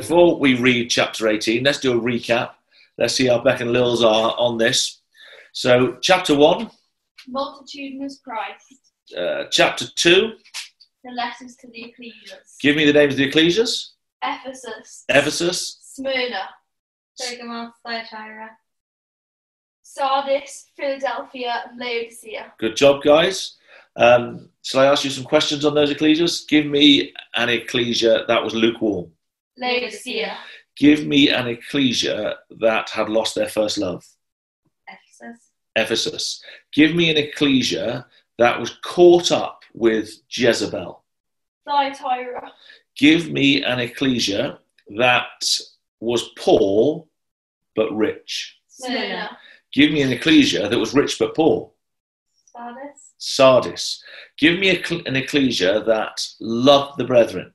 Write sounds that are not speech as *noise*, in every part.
before we read chapter 18, let's do a recap. Let's see how Beck and Lils are on this. So, chapter 1, Multitudinous Christ. uh, chapter 2, The letters to the Ecclesias. give me the names of the ecclesias Ephesus. Ephesus, Smyrna. Pergamos, Thyatira. Sardis. Philadelphia. and Laodicea. Good job, guys. Um, shall I ask you some questions on those ecclesias? Give me an ecclesia that was lukewarm. Laodicea. Give me an ecclesia that had lost their first love. Ephesus. Ephesus. Give me an ecclesia that was caught up with Jezebel. Thyatira. Give me an ecclesia that was poor but rich. Smyrna. Give me an ecclesia that was rich but poor. Sardis. Sardis. Give me a, an ecclesia that loved the brethren.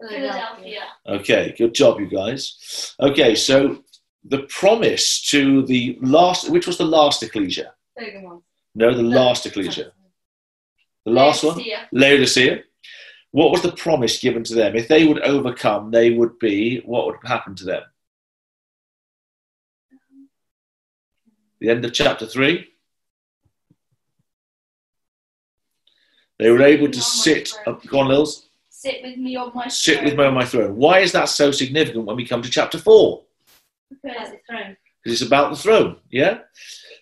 Philadelphia. Okay, good job, you guys. Okay, so the promise to the last, which was the last ecclesia? Pergamos. No, the last ecclesia. The last one? Laodicea. Laodicea. What was the promise given to them? If they would overcome, they would be, what would happen to them? The end of chapter 3. They were able to sit, up, go on, Lils, Sit with me on my sit with me throne. on my throne. Why is that so significant when we come to chapter 4? As a throne. Because it's about the throne, yeah?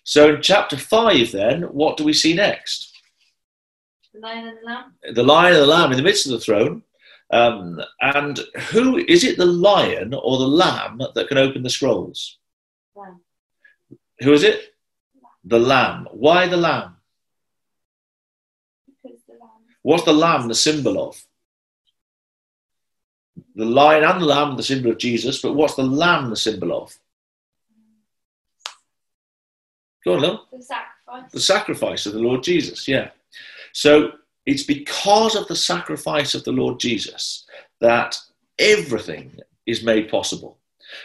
So in chapter 5, then, what do we see next? The lion and the lamb. the lion and the lamb in the midst of the throne. Um, and who is it, the lion or the lamb that can open the scrolls? Lamb. Who is it? The lamb. Why the lamb? Because the lamb. What's the lamb the symbol of? The lion and the lamb, the symbol of Jesus, but what's the lamb the symbol of? Go on, Lil. The sacrifice. the sacrifice of the Lord Jesus. Yeah. So it's because of the sacrifice of the Lord Jesus that everything is made possible.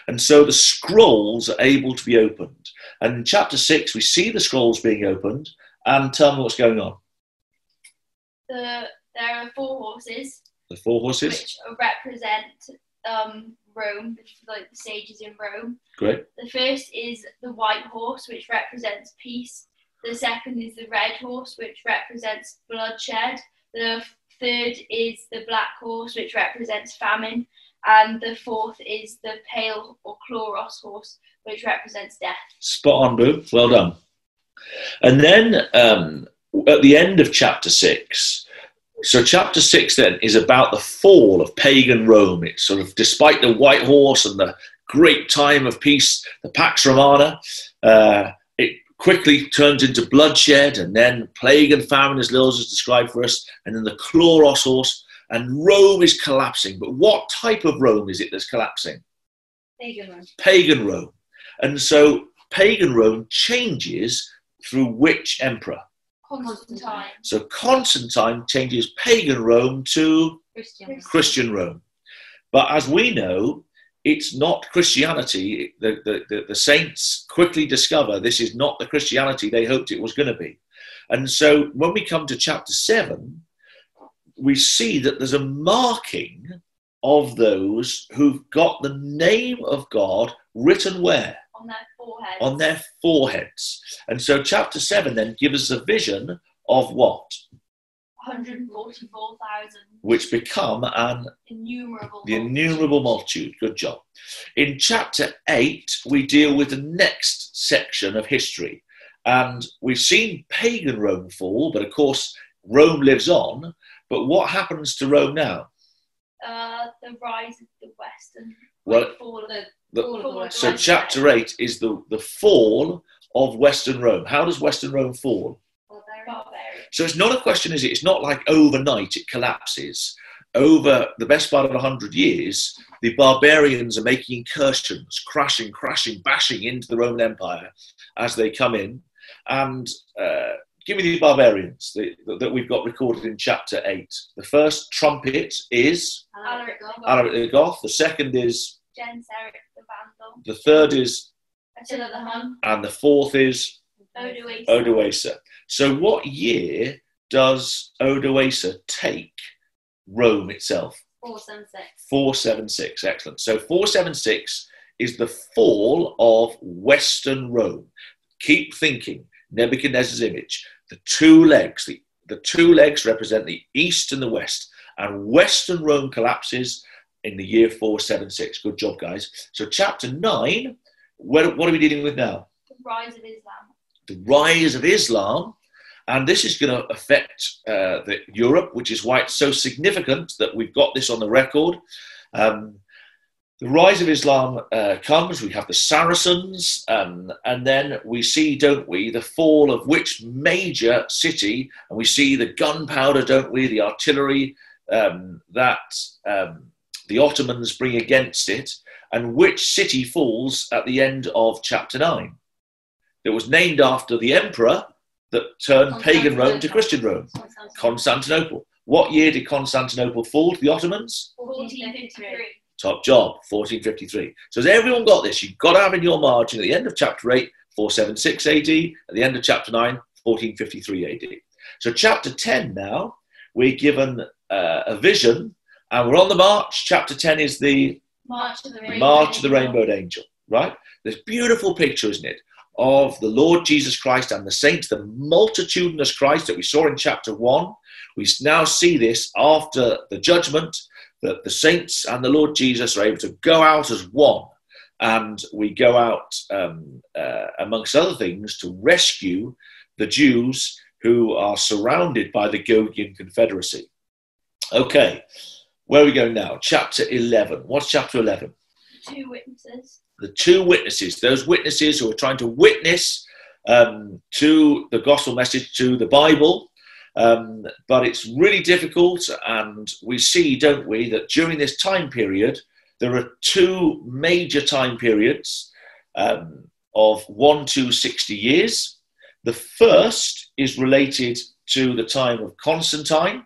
And so the scrolls are able to be opened. And in chapter 6, we see the scrolls being opened. And tell me what's going on. The, there are four horses The four horses. which represent um, Rome, like the sages in Rome. Great. The first is the white horse, which represents peace. The second is the red horse, which represents bloodshed. The third is the black horse, which represents famine. And the fourth is the pale or chloros horse, which represents death. Spot on, Boo. Well done. And then um, at the end of chapter six, so chapter six then is about the fall of pagan Rome. It's sort of despite the white horse and the great time of peace, the Pax Romana, uh, it quickly turns into bloodshed and then plague and famine, as Lils has described for us, and then the chloros horse, and Rome is collapsing. But what type of Rome is it that's collapsing? Pagan Rome. pagan Rome. And so pagan Rome changes through which emperor? Constantine. So Constantine changes pagan Rome to Christian. Christian Rome. But as we know, it's not Christianity. The, the, the, the saints quickly discover this is not the Christianity they hoped it was going to be. And so when we come to chapter 7, we see that there's a marking of those who've got the name of God written where? On their forehead. on their foreheads. And so, chapter 7 then gives us a vision of what? 144,000 Which become an innumerable. the multitude. innumerable multitude. Good job. In chapter 8, we deal with the next section of history. And we've seen pagan Rome fall, but of course, Rome lives on. But what happens to Rome now? Uh, the rise of the Western. Well, fall of the, the- All of the West. so, chapter 8 is the, the fall of Western Rome. How does Western Rome fall? So it's not a question, is it? It's not like overnight it collapses. Over the best part of 100 years, the barbarians are making incursions, crashing, crashing, bashing into the Roman Empire as they come in. And uh, give me the barbarians that, that we've got recorded in chapter 8. The first trumpet is Alaric the Goth, the second is, Genseric the Vandal, the third is, Attila the Hun, and the fourth is Odoacer. Odoacer. So, what year does Odoacer take Rome itself? Four, seven, six. 476. Excellent. So 476 is the fall of Western Rome. Keep thinking Nebuchadnezzar's image. The two legs, the, the two legs represent the east and the west. And Western Rome collapses in the year 476. Good job, guys. So, chapter 9, what, what are we dealing with now? The rise of Islam. the rise of Islam, and this is going to affect uh, the Europe, which is why it's so significant that we've got this on the record. Um, the rise of Islam uh, comes. We have the Saracens, um, and then we see, don't we, the fall of which major city? And we see the gunpowder, don't we, the artillery um, that um, the Ottomans bring against it, and which city falls at the end of chapter nine? That was named after the emperor that turned pagan Rome to Christian Rome, Constantinople. What year did Constantinople fall to the Ottomans? 1453. Top job, 1453. So has everyone got this? You've got to have in your margin at the end of chapter 8, 476 AD, at the end of chapter 9, 1453 AD. So chapter 10 now, we're given uh, a vision, and we're on the march. Chapter 10 is the March of the Rainbow. March of the Rainbowed Angel, right? This beautiful picture, isn't it, of the Lord Jesus Christ and the saints, the multitudinous Christ that we saw in chapter 1. We now see this after the judgment that the saints and the Lord Jesus are able to go out as one. And we go out, um, uh, amongst other things, to rescue the Jews who are surrounded by the Gogian Confederacy. Okay, where are we going now? Chapter 11. What's chapter 11? Two witnesses. the two witnesses, those witnesses who are trying to witness um, to the gospel message, to the Bible. Um, but it's really difficult, and we see, don't we, that during this time period, there are two major time periods um, of one to 60 years. The first is related to the time of Constantine.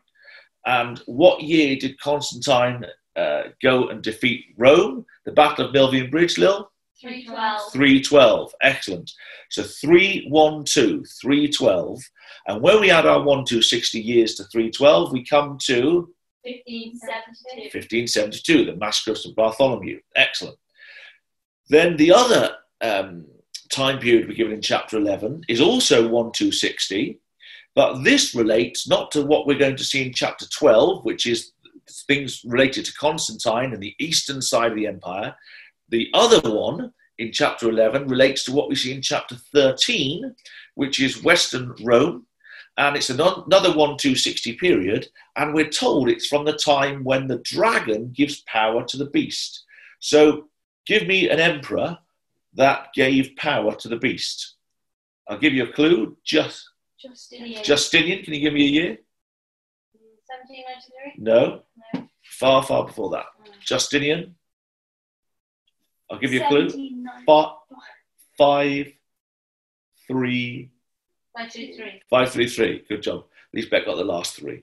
And what year did Constantine uh, go and defeat Rome? The Battle of Milvian Bridge, Lil? 312. 312. Excellent. So 312, 312. And when we add our 1 to 60 years to 312, we come to 1572. 1572, the Massacre of St. Bartholomew. Excellent. Then the other um, time period we're given in chapter 11 is also 1 to 60, but this relates not to what we're going to see in chapter 12, which is things related to Constantine and the eastern side of the empire. The other one in chapter 11 relates to what we see in chapter 13, which is Western Rome. And it's another 1 to 60 period. And we're told it's from the time when the dragon gives power to the beast. So give me an emperor that gave power to the beast. I'll give you a clue. Just Justinian. Justinian, can you give me a year? 1793? No. No. Far, far before that. Mm. Justinian. I'll give you a clue. 1790. Five, five, three, One, two, three. five, three, three. Good job. At least Beck got the last three.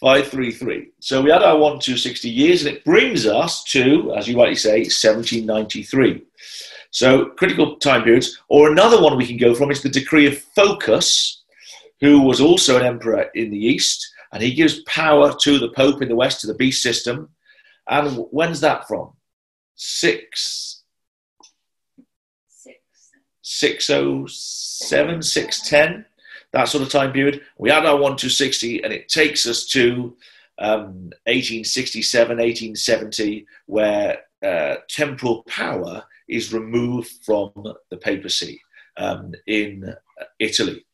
Five, three, three. So we had our one to 60 years, and it brings us to, as you rightly say, 1793. So critical time periods. Or another one we can go from is the decree of Phocas, who was also an emperor in the east, and he gives power to the Pope in the west, to the beast system. And when's that from? Six, Six. 607, 610, that sort of time period. We add our 1 to 60, and it takes us to um, 1867, 1870, where uh, temporal power is removed from the papacy um, in Italy.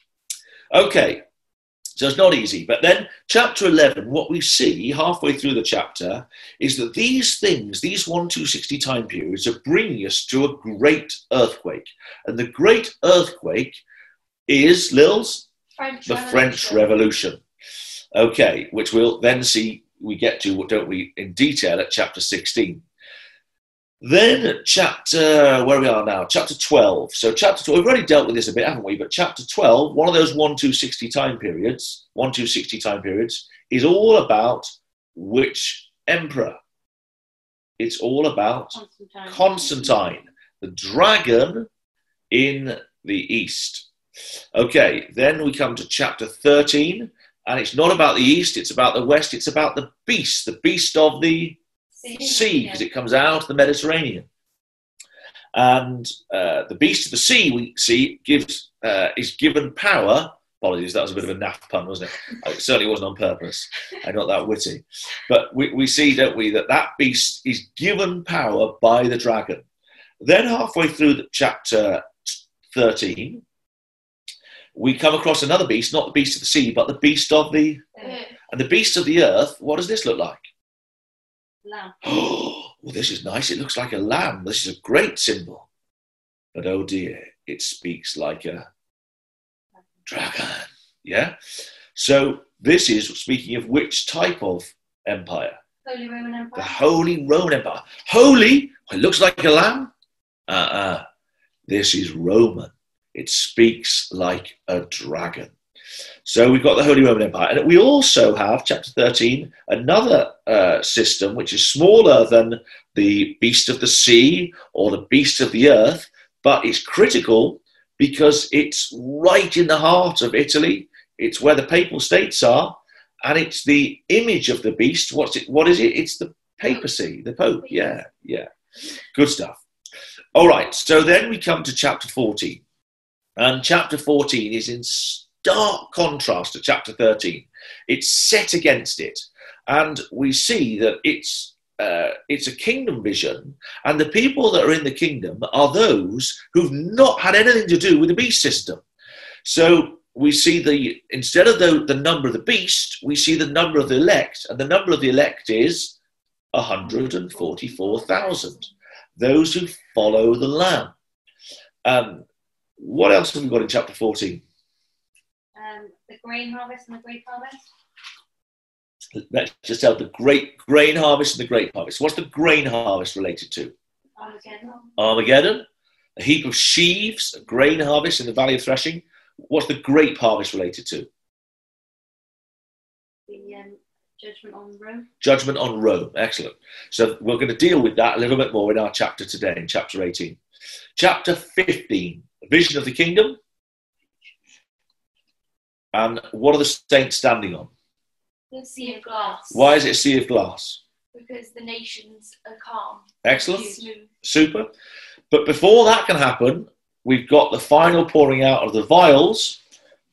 Okay, so it's not easy. But then, chapter 11, what we see halfway through the chapter is that these things, these 1 to 60 time periods, are bringing us to a great earthquake. And the great earthquake is, Lils, French the French Revolution. Okay, which we'll then see, we get to, don't we, in detail at chapter 16. Then chapter, where we are now, chapter 12. So chapter 12, we've already dealt with this a bit, haven't we? But chapter 12, one of those 1 to 60 time periods, 1 to 60 time periods, is all about which emperor? It's all about Constantine. Constantine, the dragon in the east. Okay, then we come to chapter 13, And it's not about the east, it's about the west, it's about the beast, the beast of the sea, because it comes out of the Mediterranean. And uh, the beast of the sea, we see, gives uh, is given power. Apologies, that was a bit of a naff pun, wasn't it? It certainly wasn't on purpose. I'm not that witty. But we, we see, don't we, that that beast is given power by the dragon. Then, halfway through the chapter 13, we come across another beast, not the beast of the sea, but the beast of the and the beast of the earth. What does this look like? Lamb. Oh, *gasps* well, this is nice. It looks like a lamb. This is a great symbol. But oh dear, it speaks like a dragon. Yeah? So this is speaking of which type of empire? Holy Roman Empire. The Holy Roman Empire. Holy? It looks like a lamb. Uh uh This is Roman. It speaks like a dragon. So we've got the Holy Roman Empire. And we also have, chapter 13, another uh, system which is smaller than the beast of the sea or the beast of the earth, but it's critical because it's right in the heart of Italy. It's where the papal states are, and it's the image of the beast. What's it? What is it? It's the papacy, the Pope. Yeah, yeah. Good stuff. All right, so then we come to chapter 14. And chapter 14 is in stark contrast to chapter 13. It's set against it. And we see that it's uh, it's a kingdom vision, and the people that are in the kingdom are those who've not had anything to do with the beast system. So we see the instead of the, the number of the beast, we see the number of the elect, and the number of the elect is 144,000. Those who follow the Lamb. Um, what else have we got in chapter 14? The grain harvest and the grape harvest. Let's just tell the great grain harvest and the grape harvest. What's the grain harvest related to? Armageddon. Armageddon, a heap of sheaves, a grain harvest in the valley of threshing. What's the grape harvest related to? The um, judgment on Rome. Judgment on Rome. Excellent. So we're going to deal with that a little bit more in our chapter today, in chapter 18. Chapter 15, vision of the kingdom. And what are the saints standing on? The sea of glass. Why is it a sea of glass? Because the nations are calm. Excellent. Super. But before that can happen, we've got the final pouring out of the vials,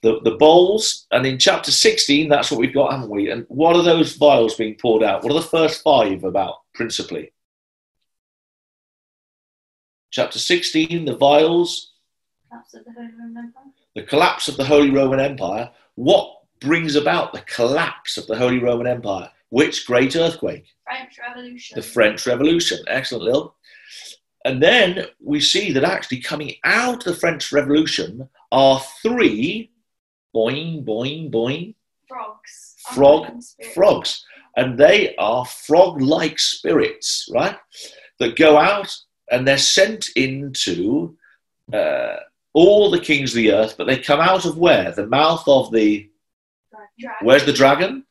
the, the bowls, and in chapter 16, that's what we've got, haven't we? And what are those vials being poured out? What are the first five about, principally? Chapter 16, the vials, Collapse of the Holy Empire. The collapse of the Holy Roman Empire. What brings about the collapse of the Holy Roman Empire? Which great earthquake? French Revolution. the French Revolution. Excellent, Lil. And then we see that actually coming out of the French Revolution are three boing, boing, boing Frogs. Frog- frogs. And they are frog like spirits, right? That go out and they're sent into uh, all the kings of the earth, but they come out of where? The mouth of the. Dragon. Where's the dragon?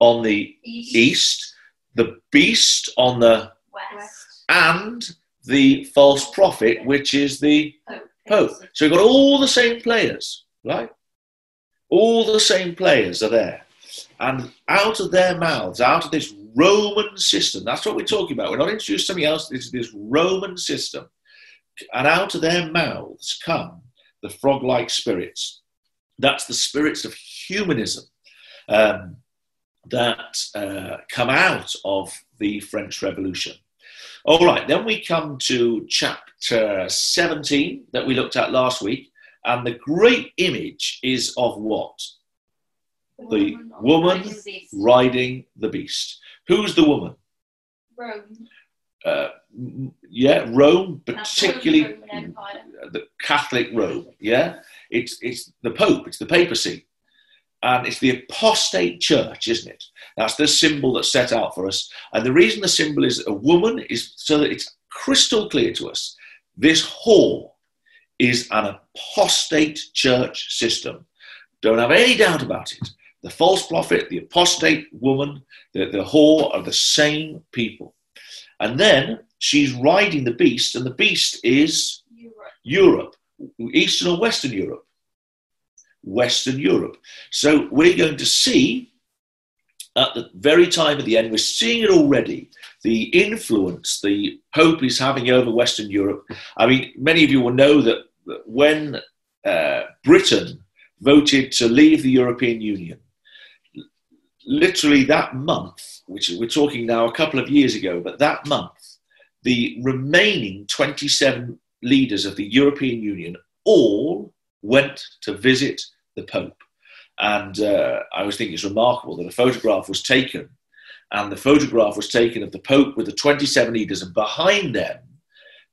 On the East. east, the beast on the West. and the false prophet, which is the Pope. Pope. So we've got all the same players, right? All the same players are there. And out of their mouths, out of this Roman system, that's what we're talking about. We're not introducing something else, this is this Roman system. And out of their mouths come the frog like spirits. That's the spirits of humanism um, that uh, come out of the French Revolution. All right, then we come to chapter 17 that we looked at last week, and the great image is of what? The woman Riding the beast. riding the beast. Who's the woman? Rome. Uh, yeah, Rome, particularly Roman the Catholic Rome. Yeah, it's it's the Pope, it's the papacy, and it's the apostate church, isn't it? That's the symbol that's set out for us. And the reason the symbol is a woman is so that it's crystal clear to us. This whore is an apostate church system. Don't have any doubt about it. The false prophet, the apostate woman, the, the whore are the same people. And then she's riding the beast, and the beast is Europe. Europe, Eastern or Western Europe? Western Europe. So we're going to see at the very time of the end, we're seeing it already. The influence the Pope is having over Western Europe. I mean, many of you will know that when uh, Britain voted to leave the European Union, literally that month, which we're talking now a couple of years ago, but that month, the remaining 27 leaders of the European Union all went to visit the Pope. And uh, I always think it's remarkable that a photograph was taken, and the photograph was taken of the Pope with the 27 leaders, and behind them,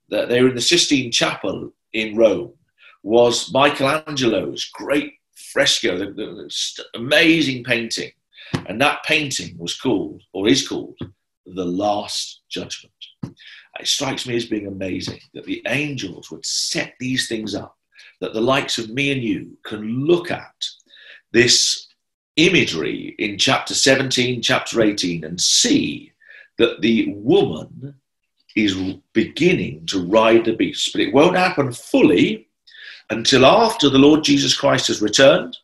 that they were in the Sistine Chapel in Rome, was Michelangelo's great fresco, the, the amazing painting. And that painting was called, or is called, The Last Judgment. It strikes me as being amazing that the angels would set these things up, that the likes of me and you can look at this imagery in chapter 17, chapter 18, and see that the woman is beginning to ride the beast. But it won't happen fully until after the Lord Jesus Christ has returned,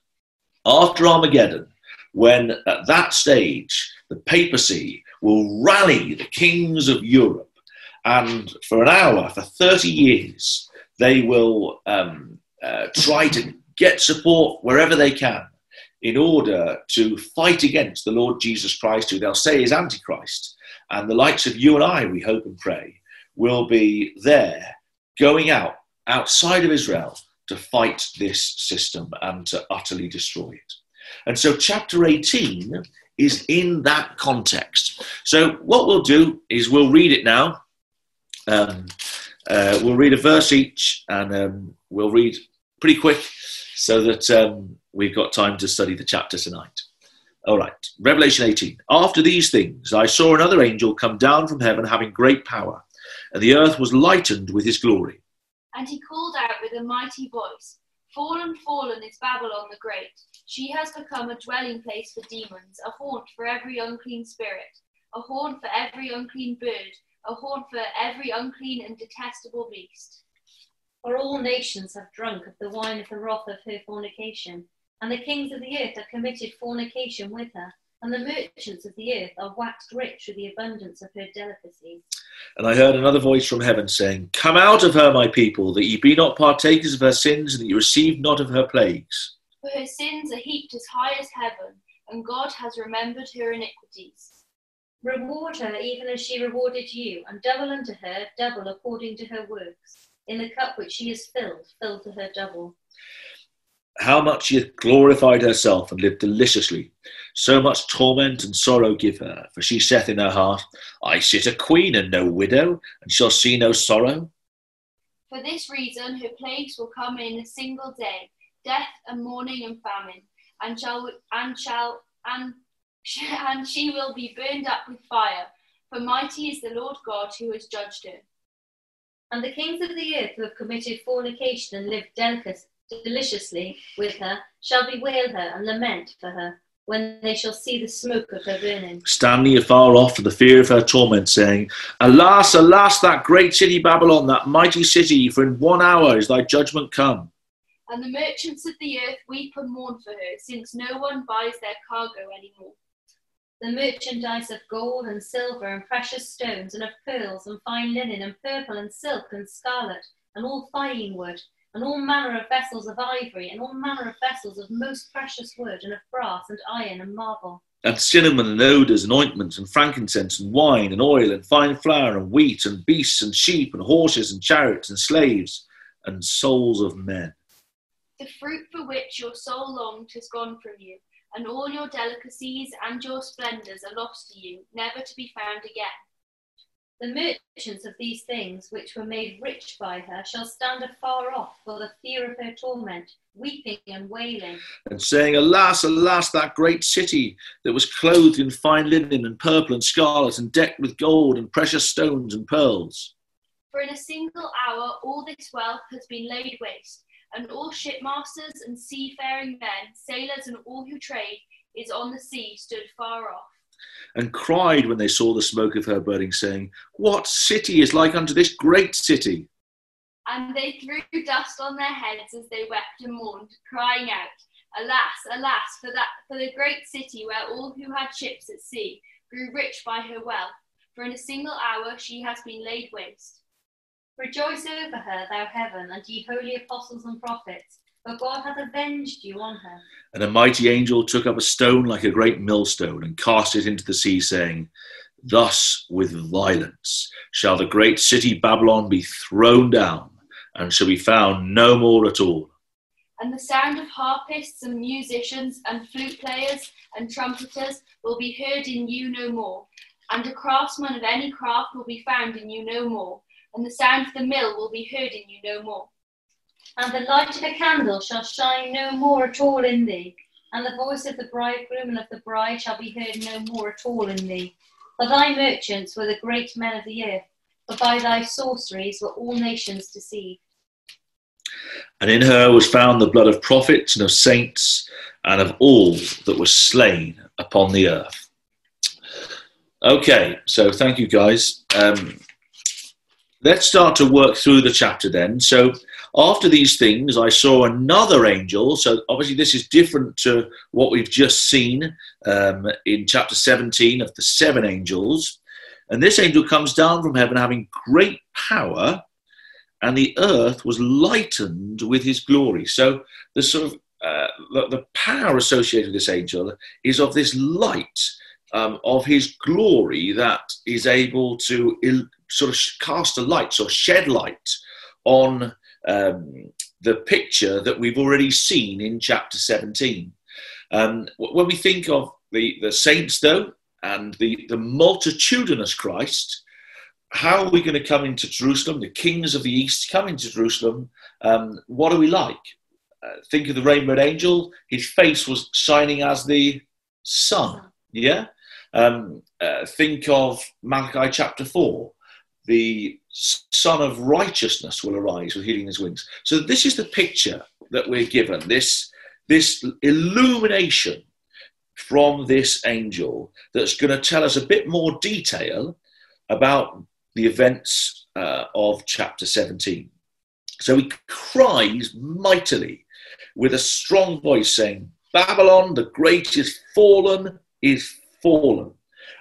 after Armageddon, when at that stage the papacy will rally the kings of Europe, and for an hour, for 30 years, they will um, uh, try to get support wherever they can in order to fight against the Lord Jesus Christ, who they'll say is Antichrist. And the likes of you and I, we hope and pray, will be there going out outside of Israel to fight this system and to utterly destroy it. And so, chapter 18 is in that context. So, what we'll do is we'll read it now. Um, uh, we'll read a verse each and um, we'll read pretty quick so that um, we've got time to study the chapter tonight. All right, Revelation 18. After these things, I saw another angel come down from heaven having great power, and the earth was lightened with his glory. And he called out with a mighty voice Fallen, fallen is Babylon the Great. She has become a dwelling place for demons, a haunt for every unclean spirit, a haunt for every unclean bird, a haunt for every unclean and detestable beast. For all nations have drunk of the wine of the wrath of her fornication, and the kings of the earth have committed fornication with her, and the merchants of the earth are waxed rich with the abundance of her delicacies. And I heard another voice from heaven saying, Come out of her, my people, that ye be not partakers of her sins, and that ye receive not of her plagues. For her sins are heaped as high as heaven, and God has remembered her iniquities. Reward her even as she rewarded you, and double unto her, double according to her works in the cup which she has filled, fill to her double. How much she hath glorified herself and lived deliciously. So much torment and sorrow give her, for she saith in her heart, I sit a queen and no widow, and shall see no sorrow. For this reason her plagues will come in a single day, death and mourning and famine, and shall and shall and *laughs* and she will be burned up with fire. For mighty is the Lord God who has judged her. And the kings of the earth who have committed fornication and lived deliciously with her shall bewail her and lament for her when they shall see the smoke of her burning. Standing afar off for the fear of her torment, saying, Alas, alas, that great city Babylon, that mighty city, for in one hour is thy judgment come. And the merchants of the earth weep and mourn for her, since no one buys their cargo any more the merchandise of gold and silver and precious stones, and of pearls and fine linen, and purple and silk and scarlet, and all fine wood, and all manner of vessels of ivory, and all manner of vessels of most precious wood, and of brass and iron and marble. And cinnamon and odours and ointments and frankincense and wine and oil and fine flour and wheat and beasts and sheep and horses and chariots and slaves and souls of men. The fruit for which your soul longed has gone from you and all your delicacies and your splendours are lost to you, never to be found again. The merchants of these things, which were made rich by her, shall stand afar off for the fear of her torment, weeping and wailing. And saying, Alas, alas, that great city that was clothed in fine linen and purple and scarlet and decked with gold and precious stones and pearls. For in a single hour all this wealth has been laid waste and all shipmasters and seafaring men, sailors, and all who trade, is on the sea, stood far off. And cried when they saw the smoke of her burning, saying, What city is like unto this great city? And they threw dust on their heads as they wept and mourned, crying out, Alas, alas, for that for the great city where all who had ships at sea grew rich by her wealth, for in a single hour she has been laid waste. Rejoice over her, thou heaven, and ye holy apostles and prophets, for God hath avenged you on her. And a mighty angel took up a stone like a great millstone and cast it into the sea, saying, Thus with violence shall the great city Babylon be thrown down, and shall be found no more at all. And the sound of harpists and musicians and flute players and trumpeters will be heard in you no more. And a craftsman of any craft will be found in you no more. And the sound of the mill will be heard in you no more. And the light of a candle shall shine no more at all in thee. And the voice of the bridegroom and of the bride shall be heard no more at all in thee. For thy merchants were the great men of the earth, for by thy sorceries were all nations deceived. And in her was found the blood of prophets and of saints and of all that were slain upon the earth. Okay, so thank you guys. Um, let's start to work through the chapter then. So, after these things, I saw another angel. So, obviously, this is different to what we've just seen um, in chapter 17 of the seven angels. And this angel comes down from heaven having great power and the earth was lightened with his glory. So the sort of uh, the, power associated with this angel is of this light um, of his glory that is able to il- sort of cast a light, or shed light on um, the picture that we've already seen in chapter 17. Um, when we think of the, the saints, though, and the, the multitudinous Christ, how are we going to come into Jerusalem? The kings of the east come into Jerusalem. Um, what are we like? Uh, think of the rainbow angel. His face was shining as the sun. Yeah. Um, uh, think of Malachi chapter four. The Sun of Righteousness will arise with healing his wings. So this is the picture that we're given. This this illumination from this angel that's going to tell us a bit more detail about the events uh, of chapter 17. So he cries mightily with a strong voice, saying, Babylon the great is fallen, is fallen,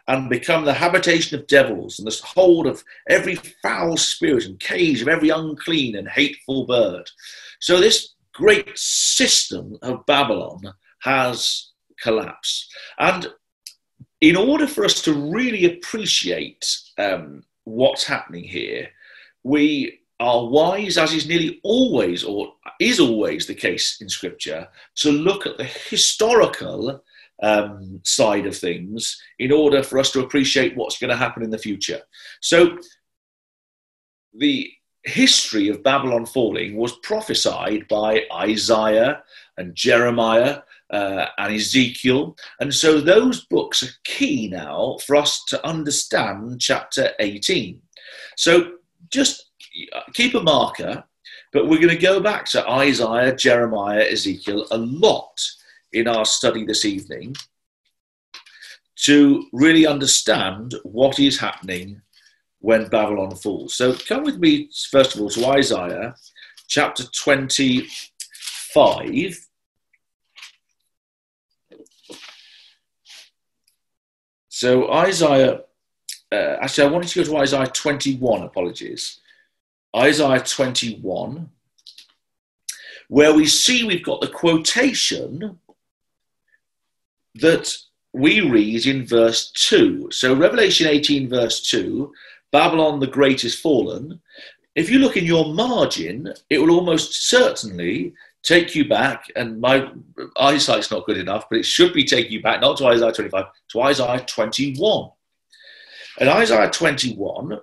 and become the habitation of devils, and the hold of every foul spirit, and cage of every unclean and hateful bird. So this great system of Babylon has collapsed. And in order for us to really appreciate um, what's happening here, we are wise, as is nearly always or is always the case in Scripture, to look at the historical um, side of things in order for us to appreciate what's going to happen in the future. So, the history of Babylon falling was prophesied by Isaiah and Jeremiah uh, and Ezekiel. And so those books are key now for us to understand chapter 18. So just keep a marker, but we're going to go back to Isaiah, Jeremiah, Ezekiel a lot in our study this evening to really understand what is happening when Babylon falls. So come with me, first of all, to Isaiah chapter 25 So Isaiah, uh, actually, I wanted to go to Isaiah 21, apologies. Isaiah 21, where we see we've got the quotation that we read in verse 2. So Revelation 18, verse 2, Babylon the Great is fallen. If you look in your margin, it will almost certainly take you back, and my eyesight's not good enough, but it should be taking you back, not to Isaiah 25, to Isaiah 21. In Isaiah 21,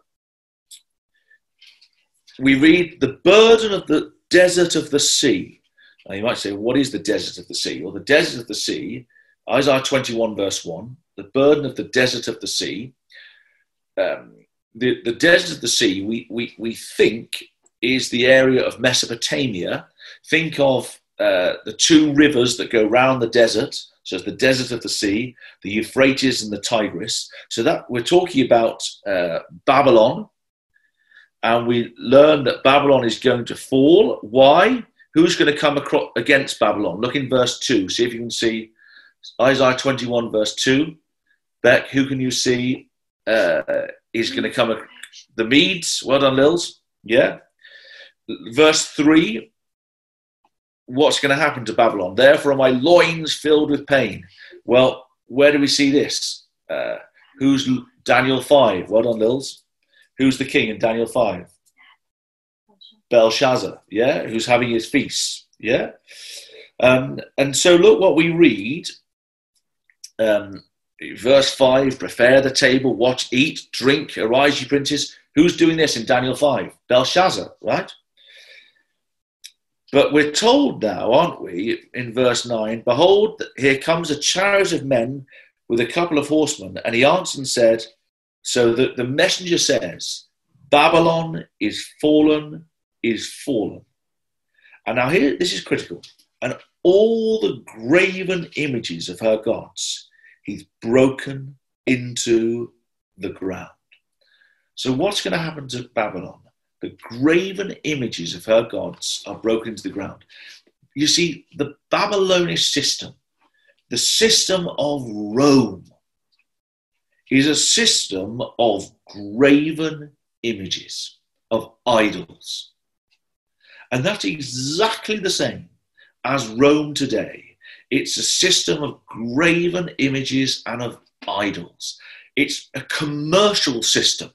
we read the burden of the desert of the sea. Now you might say, what is the desert of the sea? Well, the desert of the sea, Isaiah 21, verse 1, the burden of the desert of the sea. Um, the, the desert of the sea, we, we, we think, is the area of Mesopotamia Think of uh, the two rivers that go round the desert. So it's the desert of the sea, the Euphrates and the Tigris. So that we're talking about uh, Babylon, and we learn that Babylon is going to fall. Why? who's going to come across against Babylon? Look in verse 2. See if you can see Isaiah 21, verse 2. Beck, who can you see uh, is going to come? The Medes. Well done, Lils. Yeah. Verse 3. What's going to happen to Babylon? Therefore are my loins filled with pain. Well, where do we see this? Uh, who's Daniel 5? Well done, Lils. Who's the king in Daniel 5? Belshazzar, yeah, who's having his feast, yeah. Um, and so look what we read. Um, verse 5 prepare the table, watch, eat, drink, arise, ye princes. Who's doing this in Daniel 5? Belshazzar, right? But we're told now, aren't we, in verse 9, Behold, here comes a chariot of men with a couple of horsemen. And he answered and said, So that the messenger says, Babylon is fallen, is fallen. And now here, this is critical. And all the graven images of her gods, he's broken into the ground. So what's going to happen to Babylon? The graven images of her gods are broken into the ground. You see, the Babylonish system, the system of Rome, is a system of graven images, of idols. And that's exactly the same as Rome today. It's a system of graven images and of idols. It's a commercial system,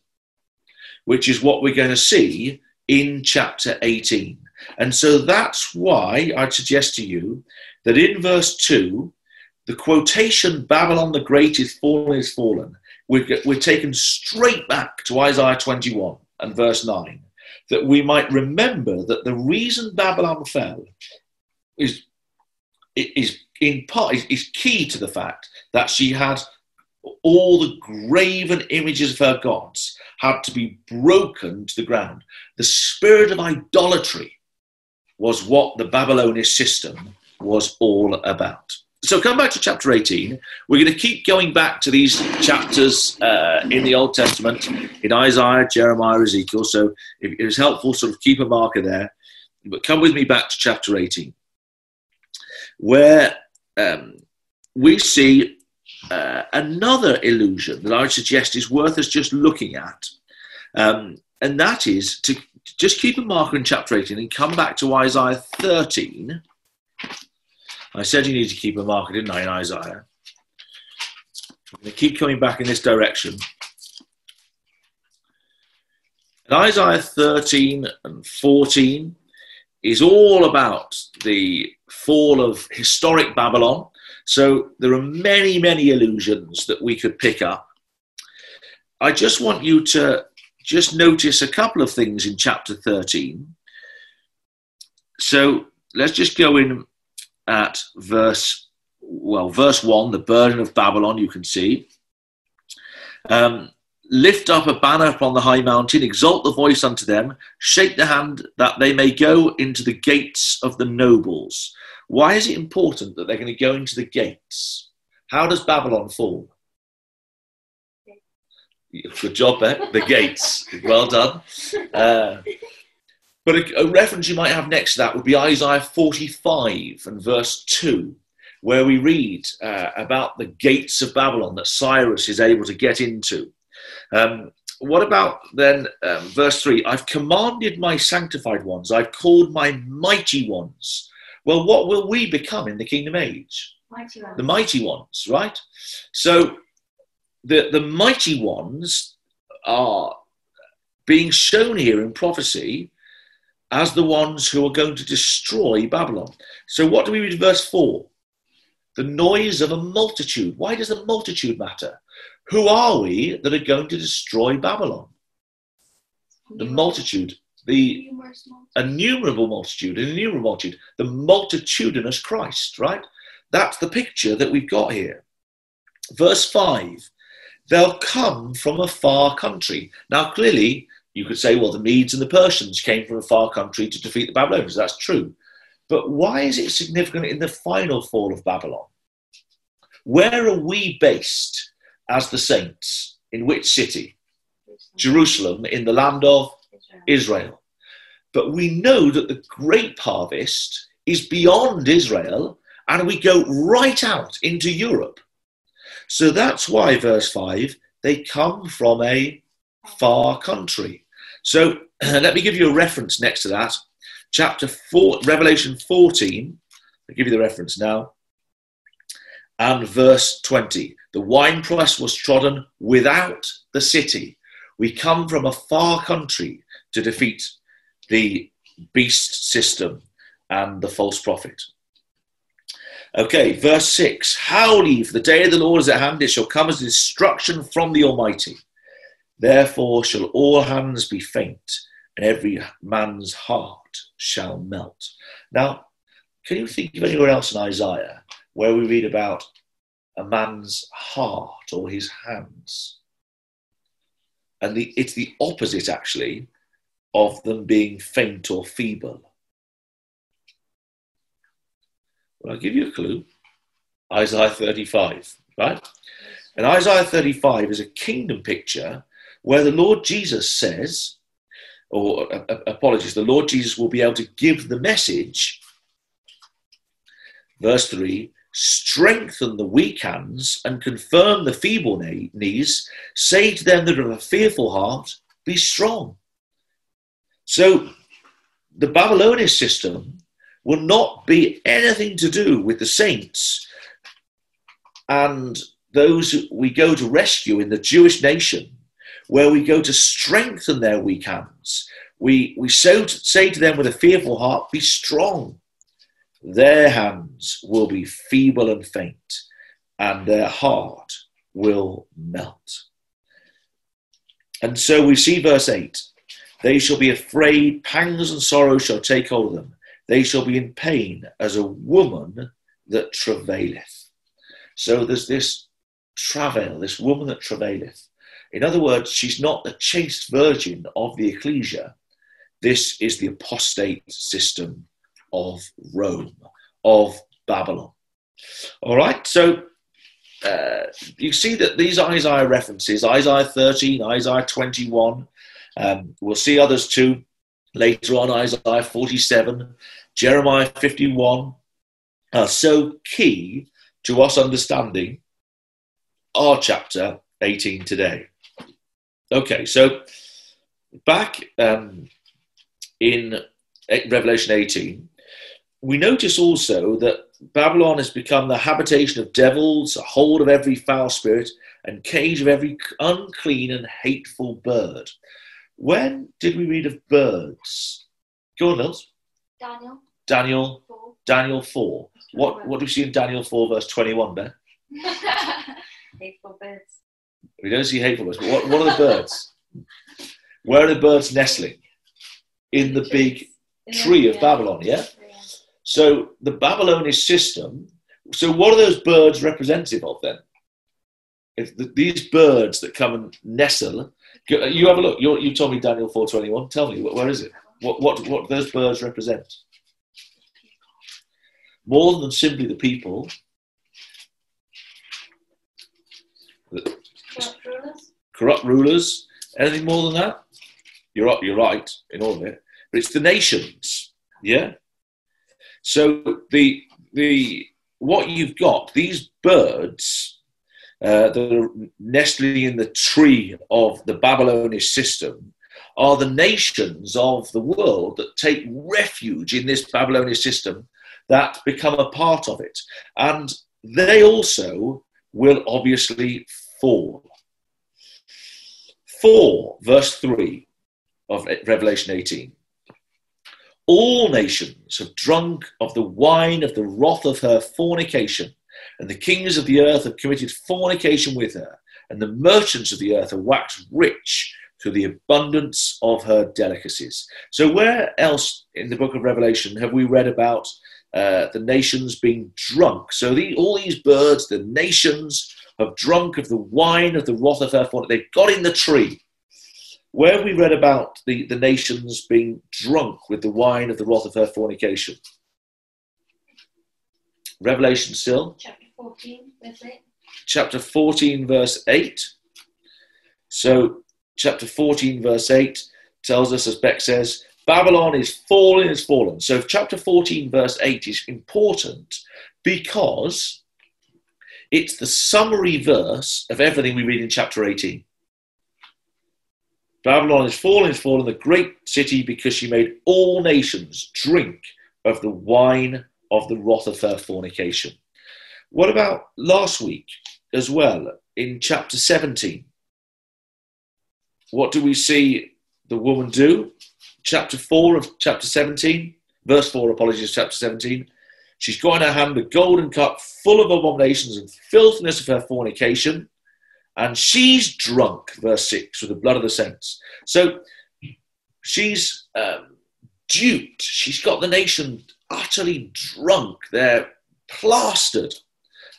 which is what we're going to see in chapter 18. And so that's why I'd suggest to you that in verse 2, the quotation, Babylon the Great is fallen, is fallen, we're, we're taken straight back to Isaiah 21 and verse 9 that we might remember that the reason Babylon fell is, is in part is, key to the fact that she had all the graven images of her gods had to be broken to the ground. The spirit of idolatry was what the Babylonian system was all about. So come back to chapter 18. We're going to keep going back to these chapters uh, in the Old Testament, in Isaiah, Jeremiah, Ezekiel. So it is helpful, sort of keep a marker there. But come with me back to chapter 18, where um, we see uh, another illusion that I would suggest is worth us just looking at. Um, and that is to just keep a marker in chapter 18 and come back to Isaiah 13 I said you need to keep a marker, didn't I, in Isaiah? I'm going to keep coming back in this direction. And Isaiah 13 and 14 is all about the fall of historic Babylon. So there are many, many illusions that we could pick up. I just want you to just notice a couple of things in chapter 13. So let's just go in at verse, well, verse 1, the burden of Babylon, you can see. Um, Lift up a banner upon the high mountain, exalt the voice unto them, shake the hand that they may go into the gates of the nobles. Why is it important that they're going to go into the gates? How does Babylon fall? Good job, Beck. The gates. *laughs* Well done. Uh, but a, a, reference you might have next to that would be Isaiah 45 and verse 2, where we read uh, about the gates of Babylon that Cyrus is able to get into. Um, what about then um, verse 3? I've commanded my sanctified ones, I've called my mighty ones. Well, what will we become in the kingdom age? Mighty the mighty ones, right? So the, the mighty ones are being shown here in prophecy as the ones who are going to destroy Babylon. So, what do we read in verse 4? The noise of a multitude. Why does the multitude matter? Who are we that are going to destroy Babylon? The multitude, the innumerable multitude, an innumerable multitude, the multitudinous Christ, right? That's the picture that we've got here. Verse 5 They'll come from a far country. Now, clearly, you could say, well, the Medes and the Persians came from a far country to defeat the Babylonians. That's true. But why is it significant in the final fall of Babylon? Where are we based as the saints? In which city? Jerusalem, in the land of Israel. But we know that the grape harvest is beyond Israel and we go right out into Europe. So that's why, verse 5, they come from a far country. So *clears throat* let me give you a reference next to that. Chapter 4, Revelation 14, I'll give you the reference now, and verse 20. The winepress was trodden without the city. We come from a far country to defeat the beast system and the false prophet. Okay, verse 6 Howl ye, for the day of the Lord is at hand, it shall come as destruction from the Almighty. Therefore shall all hands be faint, and every man's heart shall melt. Now, can you think of anywhere else in Isaiah where we read about a man's heart or his hands? And the, it's the opposite, actually, of them being faint or feeble. Well, I'll give you a clue. Isaiah 35, right? And Isaiah 35 is a kingdom picture where the Lord Jesus says, or uh, uh, apologies, the Lord Jesus will be able to give the message. Verse 3 strengthen the weak hands and confirm the feeble knees. Say to them that have a fearful heart, be strong. So the Babylonian system will not be anything to do with the saints and those we go to rescue in the Jewish nation, where we go to strengthen their weak hands. We, we so say to them with a fearful heart, Be strong. Their hands will be feeble and faint, and their heart will melt. And so we see verse 8 They shall be afraid, pangs and sorrow shall take hold of them they shall be in pain as a woman that travaileth. So there's this travail, this woman that travaileth. In other words, she's not the chaste virgin of the ecclesia. This is the apostate system of Rome, of Babylon. All right, so uh, you see that these Isaiah references, Isaiah 13, Isaiah 21, um, we'll see others too later on, Isaiah 47, Jeremiah 51 are so key to us understanding our chapter 18 today. Okay, so back um, in Revelation 18, we notice also that Babylon has become the habitation of devils, a hold of every foul spirit, and cage of every unclean and hateful bird. When did we read of birds? Go on, Nils. Daniel. Daniel, Daniel 4. What, what do we see in Daniel 4, verse 21, Ben? *laughs* Hateful birds. We don't see hateful birds, but what, what are the birds? *laughs* Where are the birds nestling? In the big tree of Babylon, yeah? So the Babylonian system, so what are those birds representative of then? If the, these birds that come and nestle, you have a look. you you told me Daniel 4.21. Tell me, where is it? What, what, what those birds represent? more than simply the people. Corrupt rulers. Corrupt rulers. Anything more than that? You're you're right in all of it, but it's the nations. Yeah. So the the what you've got these birds uh, that are nestling in the tree of the Babylonian system are the nations of the world that take refuge in this Babylonian system that become a part of it. And they also will obviously fall. 4, verse 3 of Revelation 18. All nations have drunk of the wine of the wrath of her fornication, and the kings of the earth have committed fornication with her, and the merchants of the earth have waxed rich through the abundance of her delicacies. So, where else in the book of Revelation have we read about uh, the nations being drunk. So the, all these birds, the nations, have drunk of the wine of the wrath of her fornication. They've got in the tree. Where we read about the, the nations being drunk with the wine of the wrath of her fornication? Revelation still. Chapter 14, verse 8. Chapter 14, verse 8. So, chapter 14, verse 8 tells us, as Beck says, Babylon is fallen, is fallen. So chapter 14, verse 8 is important because it's the summary verse of everything we read in chapter 18. Babylon is fallen, is fallen, the great city, because she made all nations drink of the wine of the wrath of her fornication. What about last week as well in chapter 17? What do we see the woman do? Chapter 4 of chapter 17, verse 4, apologies, chapter 17. She's got in her hand a golden cup full of abominations and filthiness of her fornication, and she's drunk, verse 6, with the blood of the saints. So she's um, duped. She's got the nation utterly drunk. They're plastered.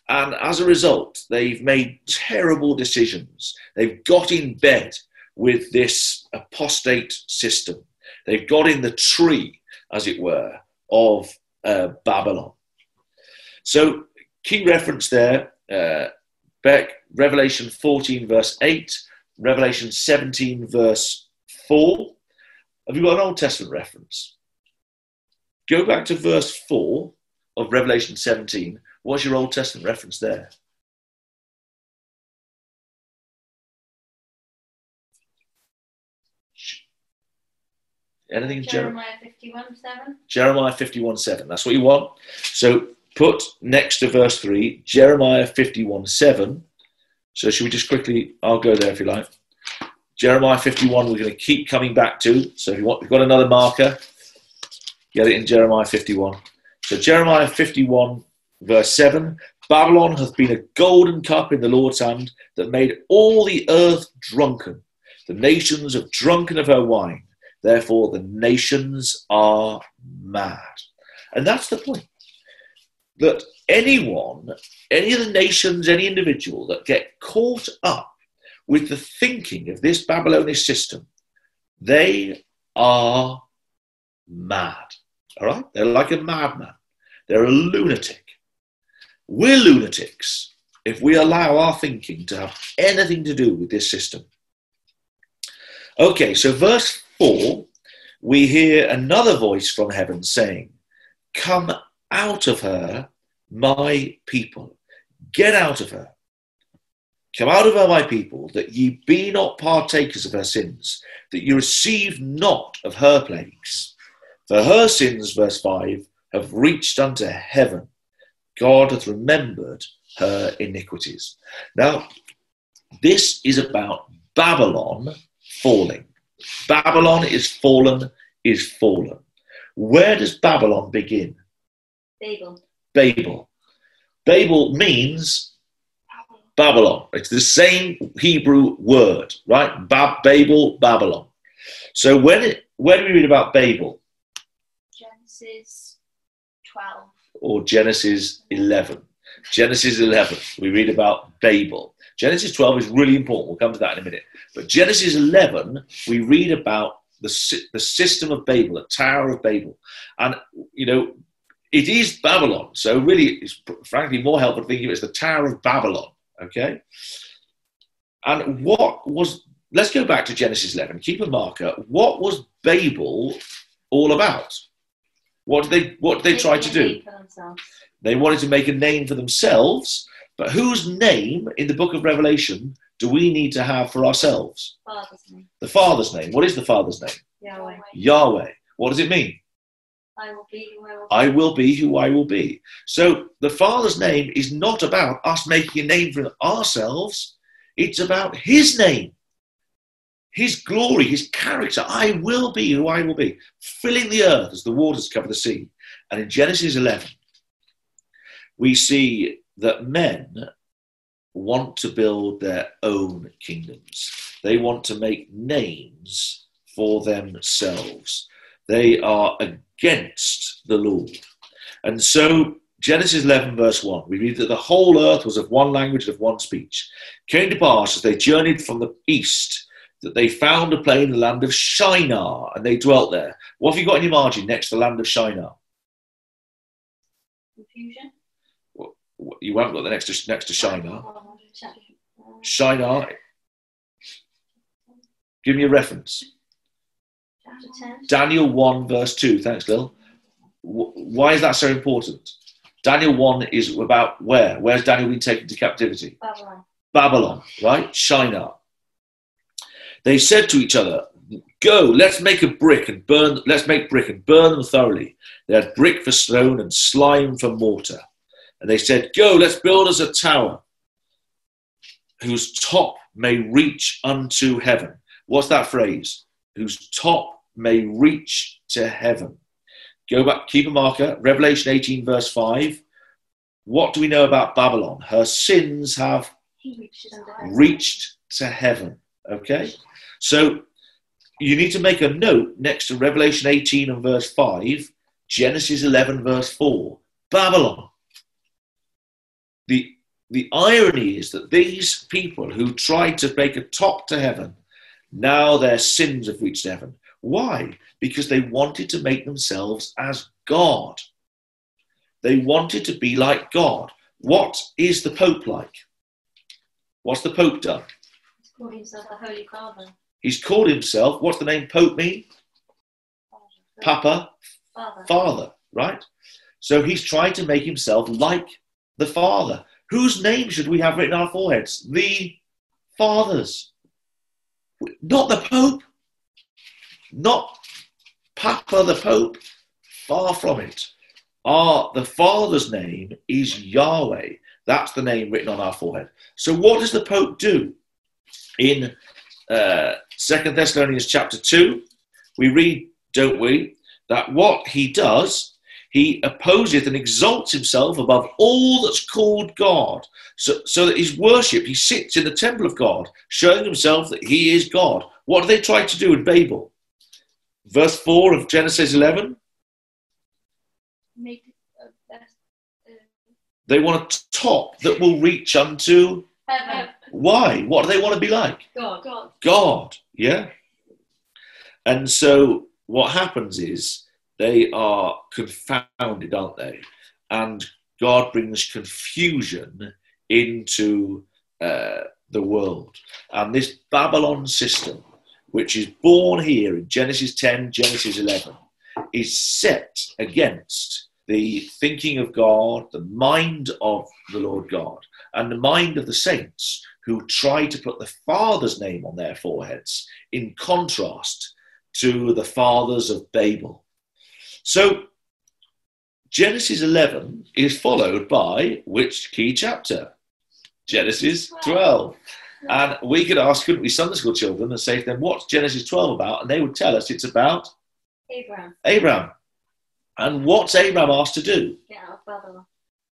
And as a result, they've made terrible decisions. They've got in bed with this apostate system. They've got in the tree, as it were, of uh, Babylon. So, key reference there, uh, Beck, Revelation 14, verse 8, Revelation 17, verse 4. Have you got an Old Testament reference? Go back to verse 4 of Revelation 17. What's your Old Testament reference there? Anything in Jeremiah 51 7. Jeremiah 51 7. That's what you want. So put next to verse 3, Jeremiah 51 7. So should we just quickly, I'll go there if you like. Jeremiah 51, we're going to keep coming back to. So if you want, you've got another marker, get it in Jeremiah 51. So Jeremiah 51, verse 7 Babylon hath been a golden cup in the Lord's hand that made all the earth drunken. The nations have drunken of her wine. Therefore, the nations are mad. And that's the point. That anyone, any of the nations, any individual that get caught up with the thinking of this Babylonish system, they are mad. All right? They're like a madman. They're a lunatic. We're lunatics if we allow our thinking to have anything to do with this system. Okay, so verse 4, we hear another voice from heaven saying, Come out of her, my people. Get out of her. Come out of her, my people, that ye be not partakers of her sins, that ye receive not of her plagues. For her sins, verse 5, have reached unto heaven. God hath remembered her iniquities. Now, this is about Babylon falling. Babylon is fallen, is fallen. Where does Babylon begin? Babel. Babel. Babel means Babylon. It's the same Hebrew word, right? Bab- Babel, Babylon. So when it, where do we read about Babel? Genesis 12. Or Genesis 11? Genesis 11, we read about Babel. Genesis 12 is really important. We'll come to that in a minute. But Genesis 11, we read about the, the system of Babel, the Tower of Babel. And, you know, it is Babylon. So, really, it's frankly more helpful to think of it as the Tower of Babylon. Okay? And what was, let's go back to Genesis 11, keep a marker. What was Babel all about? What did they, what did they try to do? They wanted to make a name for themselves, but whose name in the book of Revelation do we need to have for ourselves? Father's name. The Father's name. What is the Father's name? Yahweh. Yahweh. What does it mean? I will be who I will be. So the Father's name is not about us making a name for ourselves, it's about His name, His glory, His character. I will be who I will be, filling the earth as the waters cover the sea. And in Genesis 11, we see that men want to build their own kingdoms. They want to make names for themselves. They are against the Lord. And so, Genesis 11, verse 1, we read that the whole earth was of one language and of one speech. It came to pass as they journeyed from the east that they found a plain in the land of Shinar, and they dwelt there. What have you got in your margin next to the land of Shinar? Confusion. You haven't got the next to, next to Shinar. Uh, Shinar. Give me a reference. Chapter 10. Daniel 1, verse 2. Thanks, Lil. Why is that so important? Daniel 1 is about where? Where's Daniel been taken to captivity? Babylon. Babylon, right? Shinar. They said to each other, Go, let's make a brick and burn, let's make brick and burn them thoroughly. They had brick for stone and slime for mortar. And they said, Go, let's build us a tower whose top may reach unto heaven. What's that phrase? Whose top may reach to heaven. Go back, keep a marker. Revelation 18, verse 5. What do we know about Babylon? Her sins have He reaches Under high. heaven. reached to heaven. Okay? So you need to make a note next to Revelation 18 and verse 5, Genesis 11, verse 4. Babylon. The, the irony is that these people who tried to make a top to heaven, now their sins have reached heaven. Why? Because they wanted to make themselves as God. They wanted to be like God. What is the Pope like? What's the Pope done? He's called himself the Holy Father. He's called himself, what's the name Pope mean? Papa, Father. Father, right? So he's trying to make himself like the Father. Whose name should we have written on our foreheads? The Father's. Not the Pope. Not Papa the Pope. Far from it. Our, the Father's name is Yahweh. That's the name written on our forehead. So what does the Pope do? In uh, Second Thessalonians chapter 2, we read, don't we, that what he does, he opposeth and exalts himself above all that's called God, so, so that his worship, he sits in the temple of God, showing himself that he is God. What do they try to do in Babel? Verse 4 of Genesis 11, Make a best. Uh, they want a top that will reach unto Heaven. why? What do they want to be like? God. God. God, yeah. And so what happens is they are confounded, aren't they? And God brings confusion into uh, the world. And this Babylon system, which is born here in Genesis 10, Genesis 11, is set against the thinking of God, the mind of the Lord God, and the mind of the saints who try to put the Father's name on their foreheads in contrast to the fathers of Babel. So, Genesis 11 is followed by which key chapter? Genesis 12. And we could ask, couldn't we, Sunday school children, and say to them, what's Genesis 12 about? And they would tell us it's about Abraham. Abraham. And what's Abraham asked to do? Get out of Babylon.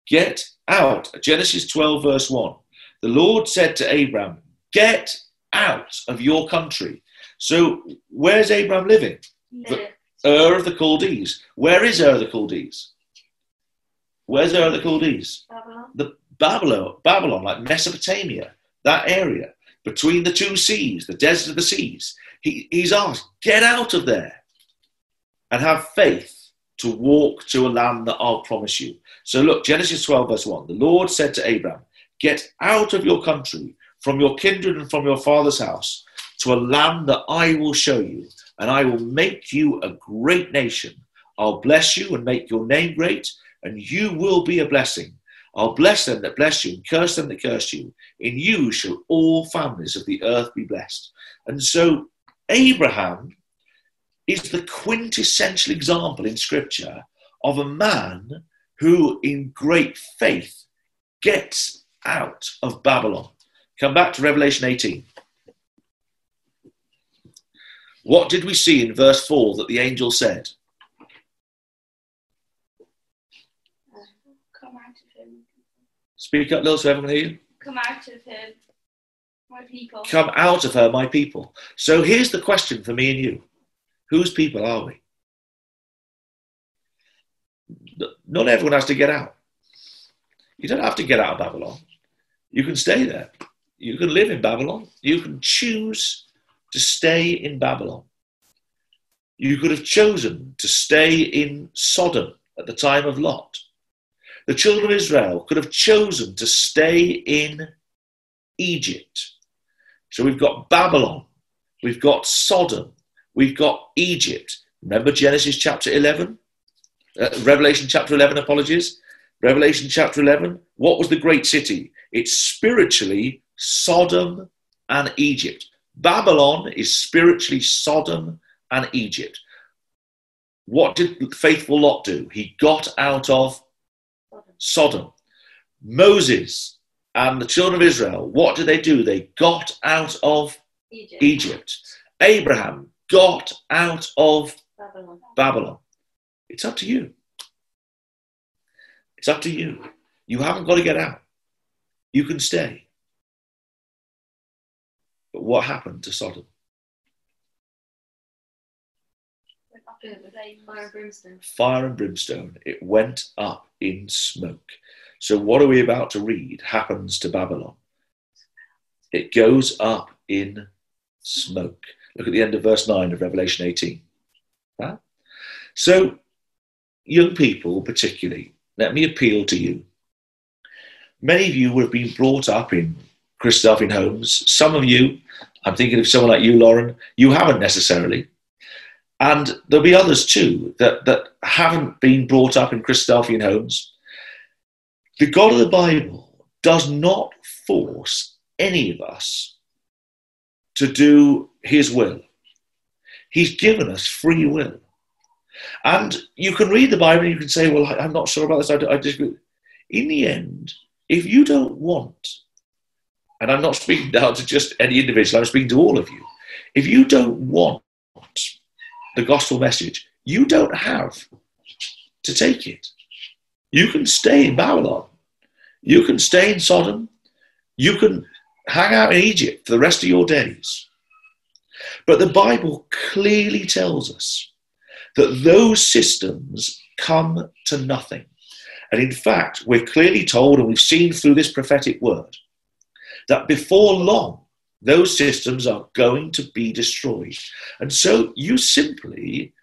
Get out. Genesis 12, verse 1. The Lord said to Abraham, Get out of your country. So, where's Abraham living? Live. Ur of the Chaldees. Where is Ur of the Chaldees? Where's Ur of the Chaldees? Babylon. The Babylon, Babylon, like Mesopotamia, that area between the two seas, the desert of the seas. He, he's asked, Get out of there and have faith to walk to a land that I'll promise you. So look, Genesis 12, verse 1. The Lord said to Abraham, Get out of your country, from your kindred and from your father's house, to a land that I will show you, and I will make you a great nation. I'll bless you and make your name great, and you will be a blessing. I'll bless them that bless you, and curse them that curse you. In you shall all families of the earth be blessed. And so Abraham is the quintessential example in Scripture of a man who, in great faith, gets out of Babylon. Come back to Revelation 18. What did we see in verse 4 that the angel said? Come out of him. Speak up, Lil, so everyone hear you. Come out of him. My people. Come out of her, my people. So here's the question for me and you Whose people are we? Not everyone has to get out. You don't have to get out of Babylon. You can stay there. You can live in Babylon. You can choose to stay in Babylon. You could have chosen to stay in Sodom at the time of Lot. The children of Israel could have chosen to stay in Egypt. So we've got Babylon, we've got Sodom, We've got Egypt. Remember Genesis chapter 11? Uh, Revelation chapter 11, apologies. Revelation chapter 11. What was the great city? It's spiritually Sodom and Egypt. Babylon is spiritually Sodom and Egypt. What did faithful Lot do? He got out of Sodom. Moses and the children of Israel, what did they do? They got out of Egypt. Egypt. Abraham got out of Babylon. Babylon. It's up to you. It's up to you. You haven't got to get out. You can stay. But what happened to Sodom? Fire and brimstone. Fire and brimstone. It went up in smoke. So, what are we about to read happens to Babylon? It goes up in smoke. Look at the end of verse 9 of Revelation 18. Huh? So, young people, particularly, let me appeal to you. Many of you would have been brought up in Christadelphian homes. Some of you, I'm thinking of someone like you, Lauren, you haven't necessarily. And there'll be others too that, that haven't been brought up in Christadelphian homes. The God of the Bible does not force any of us to do his will. He's given us free will. And you can read the Bible and you can say, well, I'm not sure about this. I, I disagree. In the end, if you don't want, and I'm not *laughs* speaking now to just any individual, I'm speaking to all of you. If you don't want the gospel message, you don't have to take it. You can stay in Babylon. You can stay in Sodom. You can hang out in Egypt for the rest of your days. But the Bible clearly tells us that those systems come to nothing. And in fact, we're clearly told, and we've seen through this prophetic word, that before long, those systems are going to be destroyed. And so you simply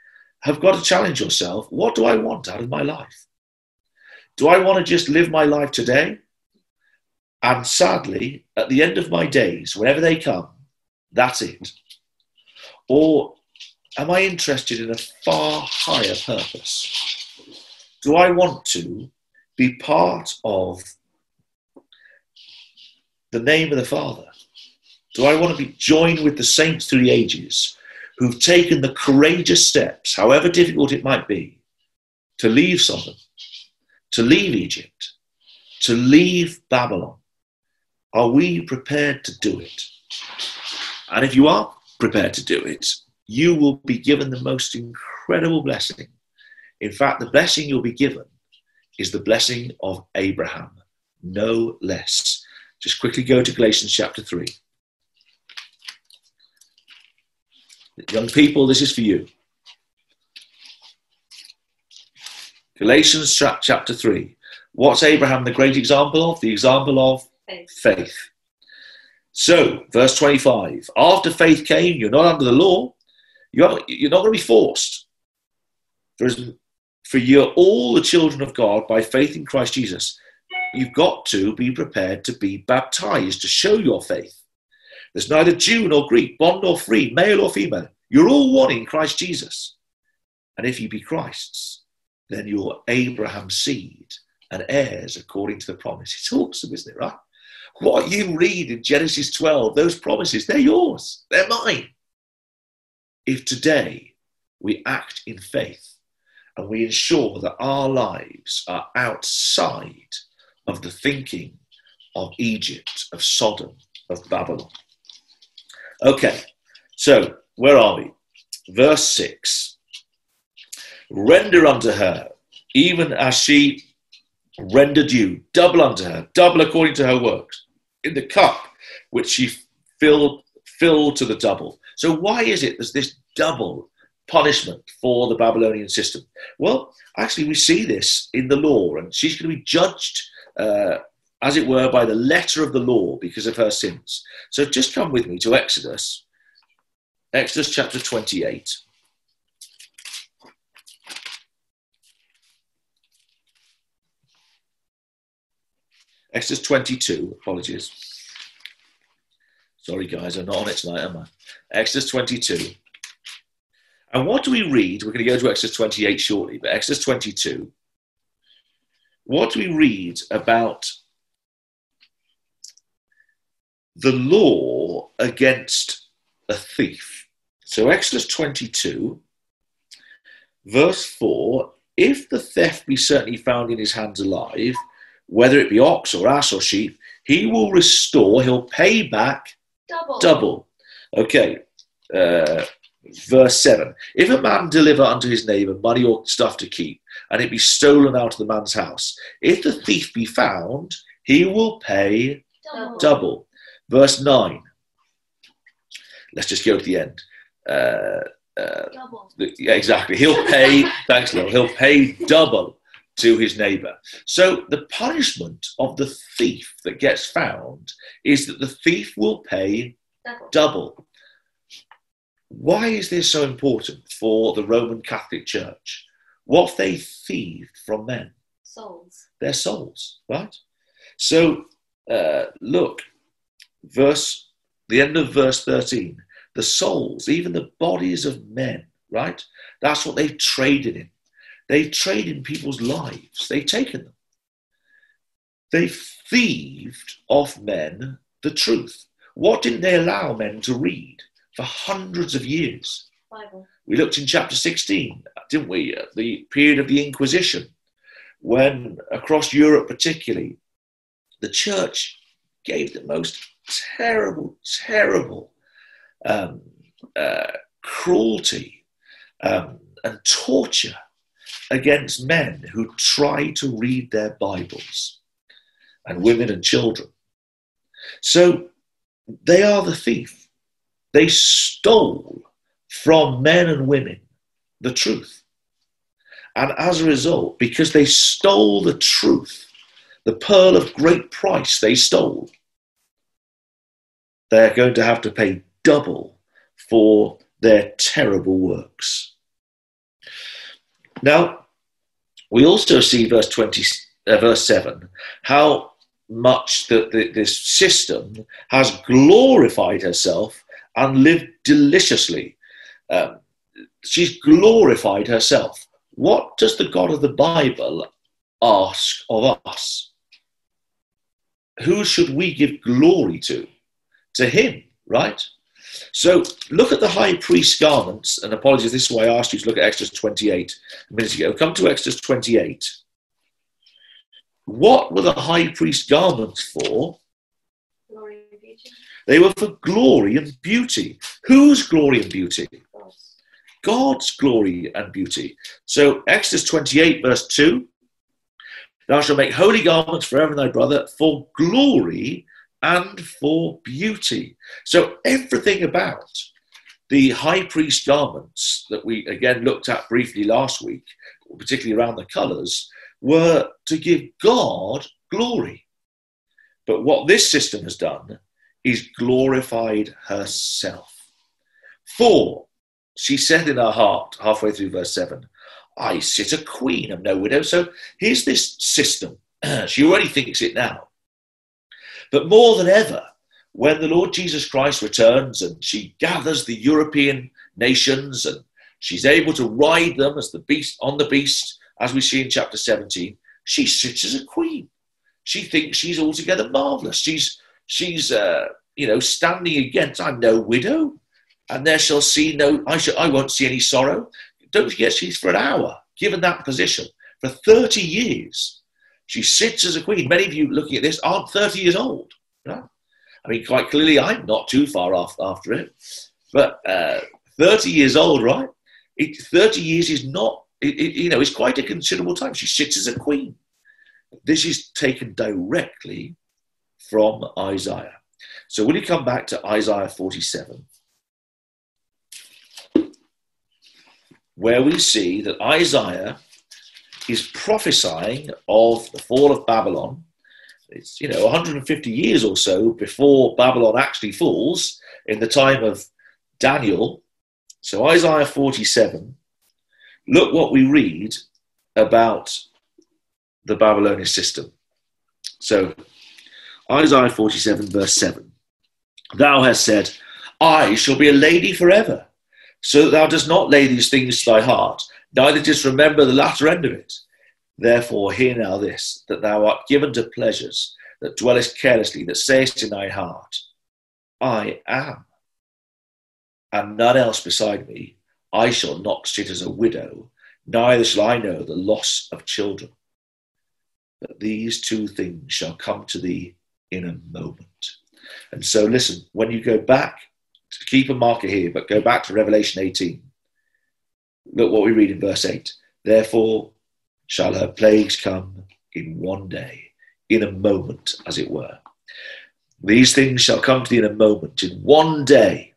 have got to challenge yourself what do I want out of my life? Do I want to just live my life today? And sadly, at the end of my days, whenever they come, that's it. Or am I interested in a far higher purpose? Do I want to be part of the name of the Father? Do I want to be joined with the saints through the ages who've taken the courageous steps, however difficult it might be, to leave Sodom, to leave Egypt, to leave Babylon? Are we prepared to do it? And if you are prepared to do it, you will be given the most incredible blessing. In fact, the blessing you'll be given is the blessing of Abraham, no less. Just quickly go to Galatians chapter 3. Young people, this is for you. Galatians chapter 3. What's Abraham the great example of? The example of Faith. faith. So, verse 25 after faith came, you're not under the law, you're, you're not going to be forced. For, as- for you're all the children of God by faith in Christ Jesus. You've got to be prepared to be baptized to show your faith. There's neither Jew nor Greek, bond or free, male or female. You're all one in Christ Jesus. And if you be Christ's, then you're Abraham's seed and heirs according to the promise. It's awesome, isn't it, right? What you read in Genesis 12, those promises, they're yours, they're mine. If today we act in faith and we ensure that our lives are outside of the thinking of Egypt, of Sodom, of Babylon. Okay, so where are we? Verse 6 Render unto her, even as she rendered you, double unto her, double according to her works, in the cup which she filled, filled to the double. So, why is it there's this double punishment for the Babylonian system? Well, actually, we see this in the law, and she's going to be judged, uh, as it were, by the letter of the law because of her sins. So, just come with me to Exodus, Exodus chapter 28. Exodus 22, apologies. Sorry, guys, I'm not on it tonight, am I? Exodus 22. And what do we read? We're going to go to Exodus 28 shortly, but Exodus 22. What do we read about the law against a thief? So, Exodus 22, verse 4 if the theft be certainly found in his hands alive, whether it be ox or ass or sheep, he will restore, he'll pay back Double. double. Okay, uh, verse 7. If a man deliver unto his neighbour money or stuff to keep, and it be stolen out of the man's house, if the thief be found, he will pay Double. double. Verse 9. Let's just go to the end. Uh, uh, Double. yeah, exactly. He'll pay, *laughs* thanks, Lord, he'll pay double to his neighbor. So the punishment of the thief that gets found is that the thief will pay Double. double. Why is this so important for the Roman Catholic Church? What they thieved from men? Souls. Their souls, right? So uh, look, verse the end of verse 13. The souls, even the bodies of men, right? That's what they've traded in. They've traded in people's lives. They've taken them. They've thieved off men the truth. What didn't they allow men to read for hundreds of years? Bible. We looked in chapter 16, didn't we? At the period of the Inquisition, when across Europe, particularly, the church gave the most terrible, terrible um, uh, cruelty um, and torture against men who try to read their Bibles and women and children. So they are the thief. They stole from men and women the truth. And as a result, because they stole the truth, the pearl of great price they stole, they're going to have to pay double for their terrible works. Now, we also see verse 20, uh, verse 7, how much that this system has glorified herself and lived deliciously. Um, she's glorified herself. What does the God of the Bible ask of us? Who should we give glory to? To him, right? So look at the high priest's garments, and apologies, this is why I asked you to look at Exodus 28 a minute ago. Come to Exodus 28. What were the high priest's garments for? Glory and beauty. They were for glory and beauty. Whose glory and beauty? God's. God's glory and beauty. So Exodus 28, verse 2 Thou shalt make holy garments for Aaron thy brother for glory and for beauty. So everything about the high priest garments that we again looked at briefly last week, particularly around the colours, were to give God glory. But what this system has done is glorified herself. For she said in her heart, halfway through verse 7, I sit a queen, am no widow. So here's this system. *clears throat* she already thinks it now. But more than ever, when the Lord Jesus Christ returns and she gathers the European nations and she's able to ride them as the beast on the beast, as we see in chapter 17, she sits as a queen. She thinks she's altogether marvelous. She's she's uh, you know standing against. I'm no widow, and there shall see no. I shall. I won't see any sorrow. Don't forget, she's for an hour given that position for 30 years. She sits as a queen. Many of you looking at this aren't 30 years old. I mean, quite clearly, I'm not too far off after it. But uh, 30 years old, right? It, 30 years is not, it, it, you know, it's quite a considerable time. She sits as a queen. This is taken directly from Isaiah. So will you come back to Isaiah 47, where we see that Isaiah is prophesying of the fall of Babylon. It's, you know, 150 years or so before Babylon actually falls in the time of Daniel. So, Isaiah 47, look what we read about the Babylonian system. So, Isaiah 47, verse 7 Thou hast said, I shall be a lady forever, so that thou dost not lay these things to thy heart, neither didst remember the latter end of it. Therefore, hear now this, that thou art given to pleasures, that dwellest carelessly, that sayest in thy heart, I am, and none else beside me. I shall not sit as a widow, neither shall I know the loss of children. But these two things shall come to thee in a moment. And so, listen, when you go back, to keep a marker here, but go back to Revelation 18. Look what we read in verse 8. Therefore shall her plagues come in one day, in a moment, as it were. These things shall come to thee in a moment, in one day.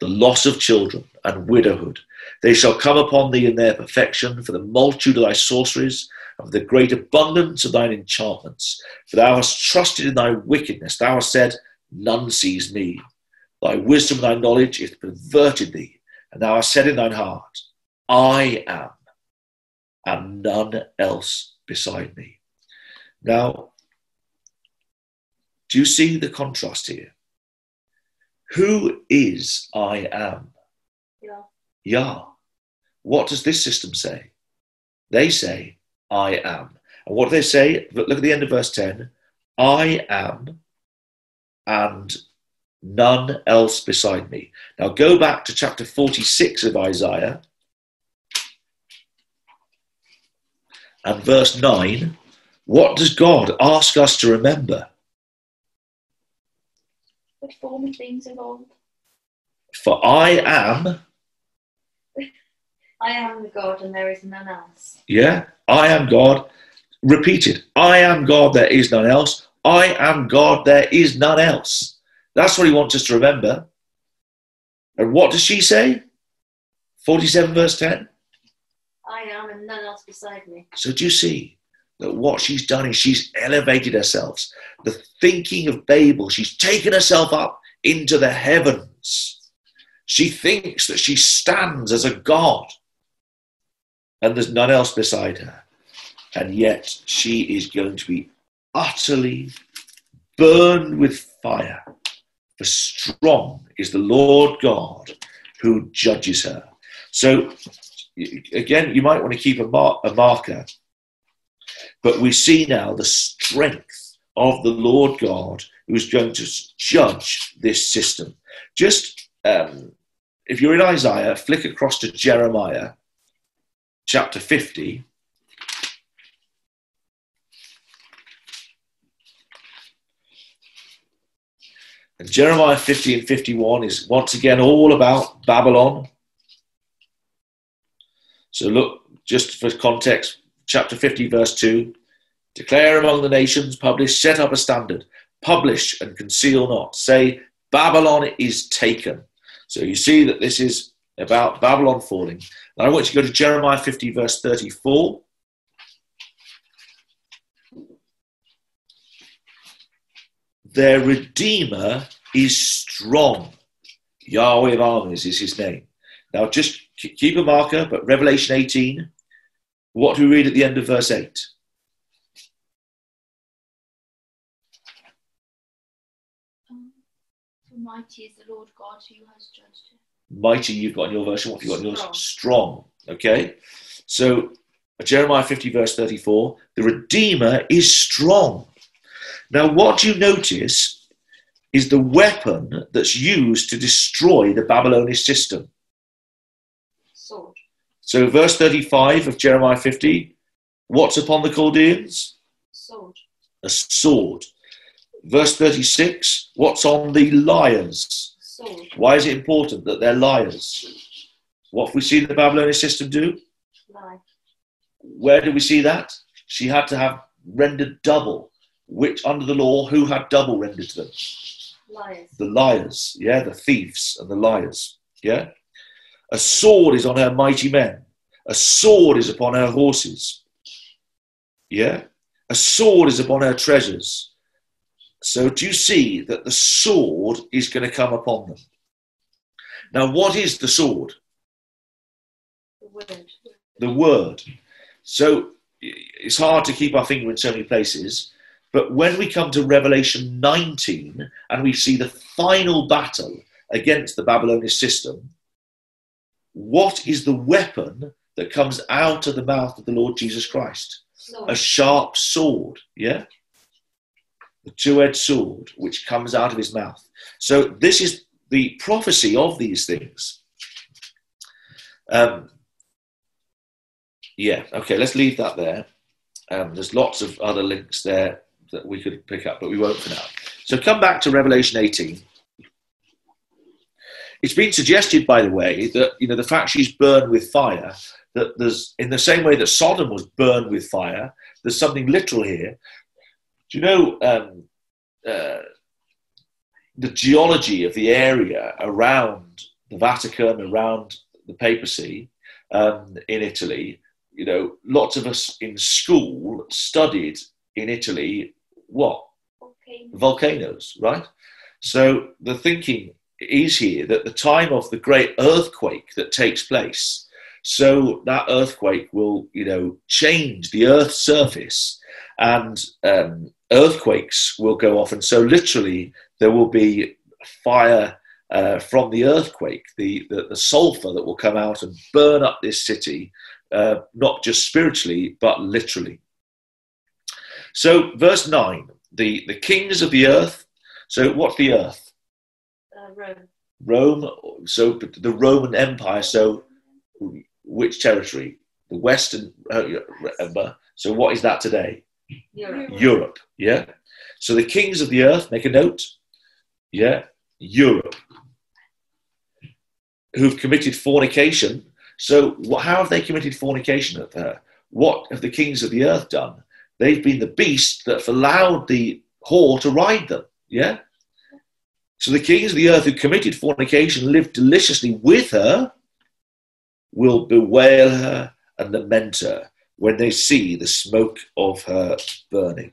The loss of children and widowhood. They shall come upon thee in their perfection, for the multitude of thy sorceries, of the great abundance of thine enchantments. For thou hast trusted in thy wickedness. Thou hast said, None sees me. Thy wisdom and thy knowledge hath perverted thee, and thou hast said in thine heart, I am, and none else beside me. Now, do you see the contrast here? Who is I am? Yeah. Yah. What does this system say? They say, I am. And what do they say? Look at the end of verse 10 I am, and none else beside me. Now go back to chapter 46 of Isaiah and verse 9. What does God ask us to remember? The former things of old. For I am, *laughs* I am the God and there is none else. yeah, I am God. Repeated, I am God, there is none else. I am God, there is none else. That's what he wants us to remember. And what does she say? 47 verse 10. I am and none else beside me. So do you see that what she's done is she's elevated herself. The thinking of Babel, she's taken herself up into the heavens. She thinks that she stands as a god and there's none else beside her. And yet she is going to be utterly burned with fire. For strong is the Lord God who judges her. So, again, you might want to keep a, mar- a marker, but we see now the strength of the Lord God who is going to judge this system. Just um, if you're in Isaiah, flick across to Jeremiah chapter 50. And Jeremiah 50 and 51 is once again all about Babylon. So look, just for context, chapter 50, verse 2 declare among the nations, publish, set up a standard, publish and conceal not. Say, Babylon is taken. So you see that this is about Babylon falling. Now I want you to go to Jeremiah 50, verse 34. Their Redeemer is strong. Yahweh of armies is his name. Now just keep a marker, but Revelation 18, what do we read at the end of verse 8? Um, mighty is the Lord God who has judged him. Mighty you've got in your version, what have you got in yours? Strong. Strong. Okay? So Jeremiah 50, verse 34, the Redeemer is strong. Now, what you notice is the weapon that's used to destroy the Babylonian system. Sword. So, verse 35 of Jeremiah 50, what's upon the Chaldeans? Sword. A sword. Verse 36, what's on the liars? Sword. Why is it important that they're liars? What have we seen the Babylonian system do? Lie. Where do we see that? She had to have rendered double. Which, under the law, who had double rendered to them? Liars. The liars, yeah, the thieves and the liars, yeah. A sword is on her mighty men. A sword is upon her horses, yeah. A sword is upon her treasures. So, do you see that the sword is going to come upon them? Now, what is the sword? The word. the word. So it's hard to keep our finger in so many places. But when we come to Revelation 19 and we see the final battle against the Babylonian system, what is the weapon that comes out of the mouth of the Lord Jesus Christ? Lord. A sharp sword, yeah? The two edged sword which comes out of his mouth. So, this is the prophecy of these things. Um, yeah, okay, let's leave that there. Um, there's lots of other links there that we could pick up, but we won't for now. So, come back to Revelation 18. It's been suggested, by the way, that you know the fact she's burned with fire, that there's in the same way that Sodom was burned with fire, there's something literal here. Do you know um, uh, the geology of the area around the Vatican, around the papacy um, in Italy? You know, lots of us in school studied in Italy what Okay. volcanoes, right? So the thinking is here that the time of the great earthquake that takes place, so that earthquake will, you know, change the Earth's surface, and um, earthquakes will go off, and so literally there will be fire. Uh, from the earthquake, the, the, the sulfur that will come out and burn up this city, uh, not just spiritually, but literally. So, verse 9 the, the kings of the earth. So, what's the earth? Uh, Rome. Rome. So, the Roman Empire. So, which territory? The Western. Uh, remember. So, what is that today? Europe. Europe. Yeah. So, the kings of the earth, make a note. Yeah. Europe. Who've committed fornication. So, what, how have they committed fornication of her? What have the kings of the earth done? They've been the beast that allowed the whore to ride them. Yeah? So the kings of the earth who committed fornication, lived deliciously with her, will bewail her and lament her when they see the smoke of her burning.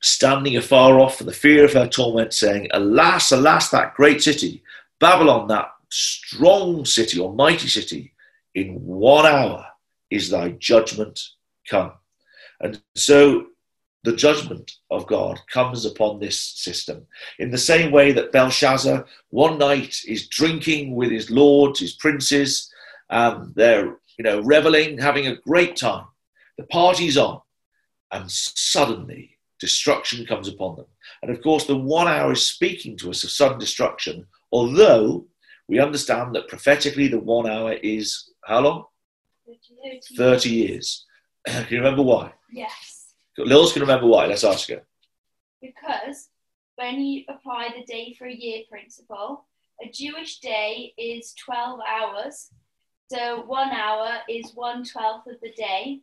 Standing afar off for the fear of her torment, saying, Alas, alas, that great city, Babylon, that strong city or mighty city, in one hour is thy judgment come. And so the judgment of God comes upon this system. In the same way that Belshazzar one night is drinking with his lords, his princes, um, they're you know reveling, having a great time. The party's on, and suddenly destruction comes upon them. And of course, the one hour is speaking to us of sudden destruction, although we understand that prophetically the one hour is how long? 30. 30 years. *clears throat* Can you remember why? Yes. Lil's can remember why. Let's ask her. Because when you apply the day for a year principle, a Jewish day is 12 hours. So one hour is one twelfth of the day.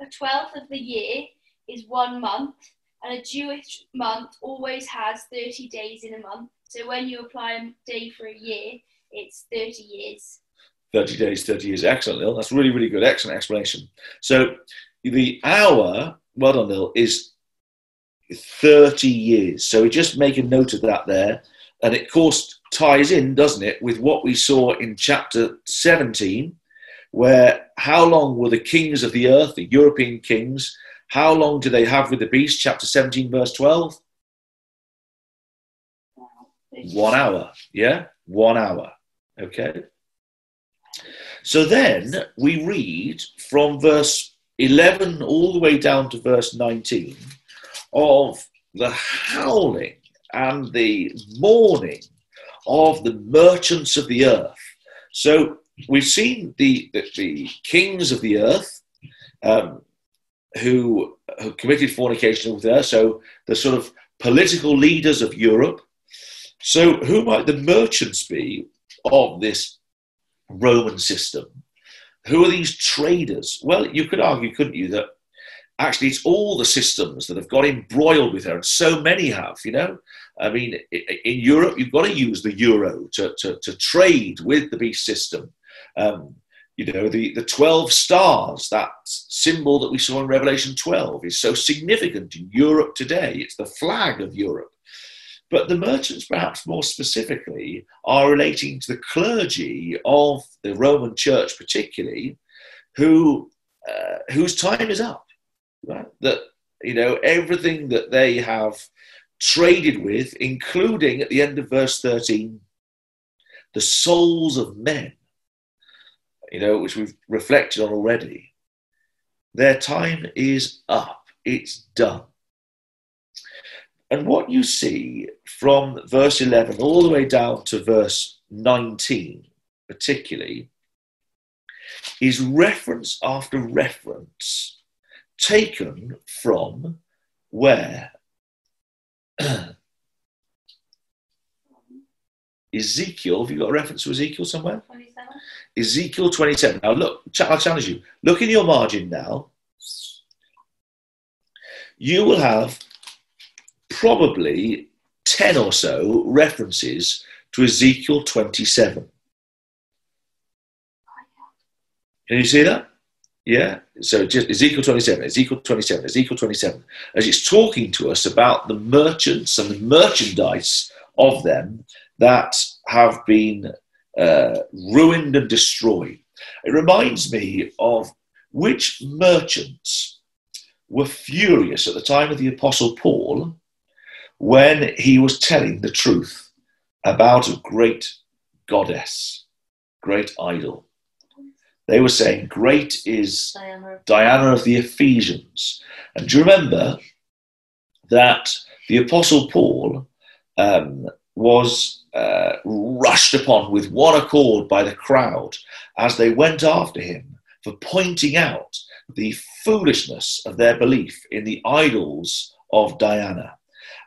A twelfth of the year is one month. And a Jewish month always has 30 days in a month. So when you apply a day for a year, it's 30 years. 30 days, 30 years. Excellent, Lil. That's really, really good. Excellent explanation. So the hour, well done, Lil, is 30 years. So we just make a note of that there. And it, of course, ties in, doesn't it, with what we saw in chapter 17, where how long were the kings of the earth, the European kings, how long do they have with the beast? Chapter 17, verse 12? One hour. Yeah? One hour. Okay. So then we read from verse 11 all the way down to verse 19 of the howling and the mourning of the merchants of the earth. So we've seen the, the, the kings of the earth um, who, who committed fornication with her, so the sort of political leaders of Europe. So who might the merchants be of this Roman system. Who are these traders? Well, you could argue, couldn't you, that actually it's all the systems that have got embroiled with her, and so many have, you know? I mean, in Europe, you've got to use the euro to, to, to trade with the beast system. Um, you know, the, the 12 stars, that symbol that we saw in Revelation 12, is so significant in Europe today. It's the flag of Europe. But the merchants, perhaps more specifically, are relating to the clergy of the Roman Church, particularly, who uh, whose time is up. Right? That you know everything that they have traded with, including at the end of verse thirteen, the souls of men, you know, which we've reflected on already, their time is up. It's done. And what you see from verse 11 all the way down to verse 19, particularly, is reference after reference taken from where *clears throat* Ezekiel, have you got a reference to Ezekiel somewhere? 27? Ezekiel 27. Now, look, I'll challenge you. Look in your margin now. You will have probably 10 or so references to Ezekiel 27. Can you see that? Yeah. So just Ezekiel 27, Ezekiel 27, Ezekiel 27, as it's talking to us about the merchants and the merchandise of them that have been uh, ruined and destroyed. It reminds me of which merchants were furious at the time of the Apostle Paul when he was telling the truth about a great goddess, great idol. They were saying, Great is Diana. Diana of the Ephesians. And do you remember that the Apostle Paul um, was uh, rushed upon with one accord by the crowd as they went after him for pointing out the foolishness of their belief in the idols of Diana.